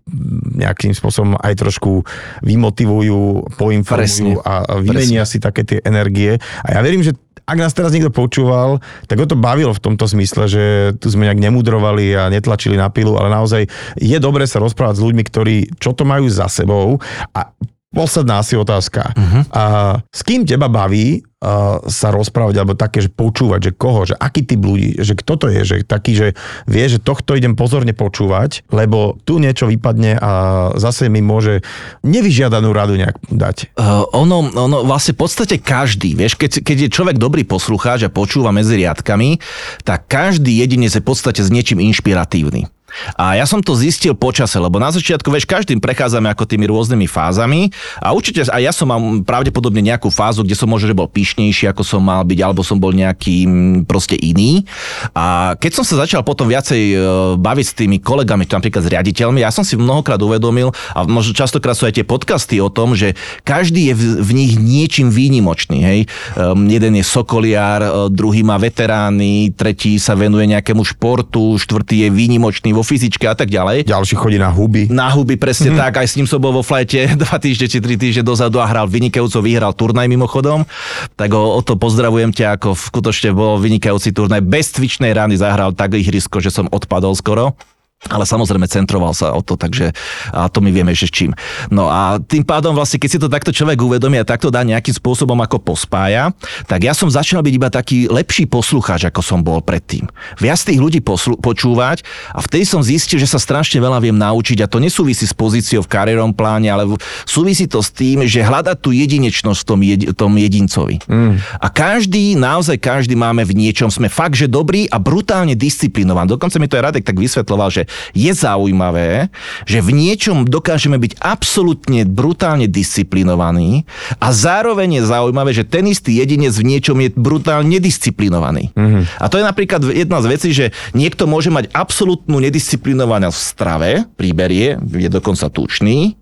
nejakým spôsobom aj trošku vymotivujú, poinformujú Presne. a vymenia Presne. si také tie energie. A ja verím, že ak nás teraz niekto počúval, tak ho to bavilo v tomto zmysle, že tu sme nejak nemudrovali a netlačili na pilu, ale naozaj je dobre sa rozprávať s ľuďmi, ktorí čo to majú za sebou a Posledná asi otázka. Uh-huh. A s kým teba baví uh, sa rozprávať, alebo také, že počúvať, že koho, že aký typ ľudí, že kto to je, že taký, že vie, že tohto idem pozorne počúvať, lebo tu niečo vypadne a zase mi môže nevyžiadanú radu nejak dať. Uh, ono, ono, vlastne v podstate každý, vieš, keď, keď je človek dobrý poslucháč a počúva medzi riadkami, tak každý jedinec je v podstate s niečím inšpiratívny. A ja som to zistil počase, lebo na začiatku, vieš, každým prechádzame ako tými rôznymi fázami a určite aj ja som mal pravdepodobne nejakú fázu, kde som možno, že bol pyšnejší, ako som mal byť, alebo som bol nejaký proste iný. A keď som sa začal potom viacej e, baviť s tými kolegami, napríklad s riaditeľmi, ja som si mnohokrát uvedomil, a možno častokrát sú aj tie podcasty o tom, že každý je v, v nich niečím výnimočný. Hej? Um, jeden je sokoliar, e, druhý má veterány, tretí sa venuje nejakému športu, štvrtý je výnimočný vo fyzičke a tak ďalej. Ďalší chodí na huby. Na huby, presne mm-hmm. tak. Aj s ním som bol vo flajte dva týždne či tri týždne dozadu a hral vynikajúco, vyhral turnaj mimochodom. Tak o, o to pozdravujem ťa, ako skutočne bol vynikajúci turnaj. Bez cvičnej rány zahral tak ihrisko, že som odpadol skoro ale samozrejme centroval sa o to, takže a to my vieme, že s čím. No a tým pádom vlastne, keď si to takto človek uvedomí a takto dá nejakým spôsobom ako pospája, tak ja som začal byť iba taký lepší poslucháč, ako som bol predtým. Viac tých ľudí poslu- počúvať a vtedy som zistil, že sa strašne veľa viem naučiť a to nesúvisí s pozíciou v kariérom pláne, ale súvisí to s tým, že hľadať tú jedinečnosť v tom, jed- tom jedincovi. Mm. A každý, naozaj každý máme v niečom, sme fakt, že dobrý a brutálne disciplinovaný. Dokonca mi to aj Radek tak vysvetloval, že je zaujímavé, že v niečom dokážeme byť absolútne brutálne disciplinovaní a zároveň je zaujímavé, že ten istý jedinec v niečom je brutálne nedisciplinovaný. Mm-hmm. A to je napríklad jedna z vecí, že niekto môže mať absolútnu nedisciplinovanosť v strave, príberie, je dokonca tučný,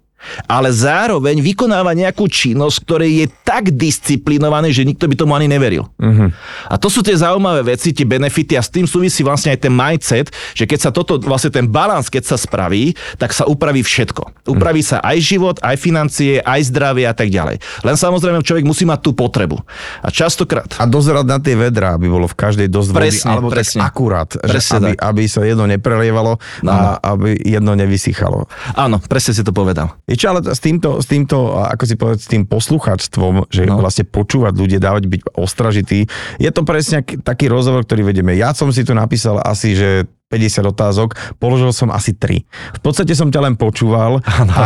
ale zároveň vykonáva nejakú činnosť, ktorej je tak disciplinovaný, že nikto by tomu ani neveril. Uh-huh. A to sú tie zaujímavé veci, tie benefity a s tým súvisí vlastne aj ten mindset, že keď sa toto, vlastne ten balans, keď sa spraví, tak sa upraví všetko. Upraví uh-huh. sa aj život, aj financie, aj zdravie a tak ďalej. Len samozrejme človek musí mať tú potrebu. A častokrát. A dozerať na tie vedrá, aby bolo v každej dosť vody, presne, alebo presne. tak akurát, presne že aby, tak. aby sa jedno neprelievalo no. a aby jedno nevysychalo. Áno, presne si to povedal. Vieš, ale s týmto, s týmto, ako si povedať, s tým posluchačstvom, že no. vlastne počúvať ľudia, dávať byť ostražitý, je to presne taký rozhovor, ktorý vedeme. Ja som si tu napísal asi, že 50 otázok, položil som asi 3. V podstate som ťa len počúval a, a,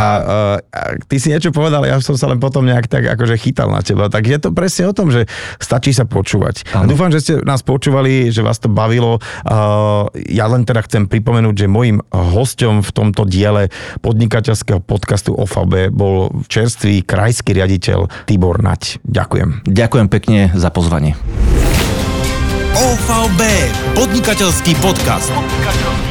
a ty si niečo povedal, ja som sa len potom nejak tak akože chytal na teba. Tak je to presne o tom, že stačí sa počúvať. Ano. A dúfam, že ste nás počúvali, že vás to bavilo. Uh, ja len teda chcem pripomenúť, že môjim hosťom v tomto diele podnikateľského podcastu OFAB bol čerstvý krajský riaditeľ Tibor Nať. Ďakujem. Ďakujem pekne za pozvanie. OVB, podnikateľský podcast. Podnikateľský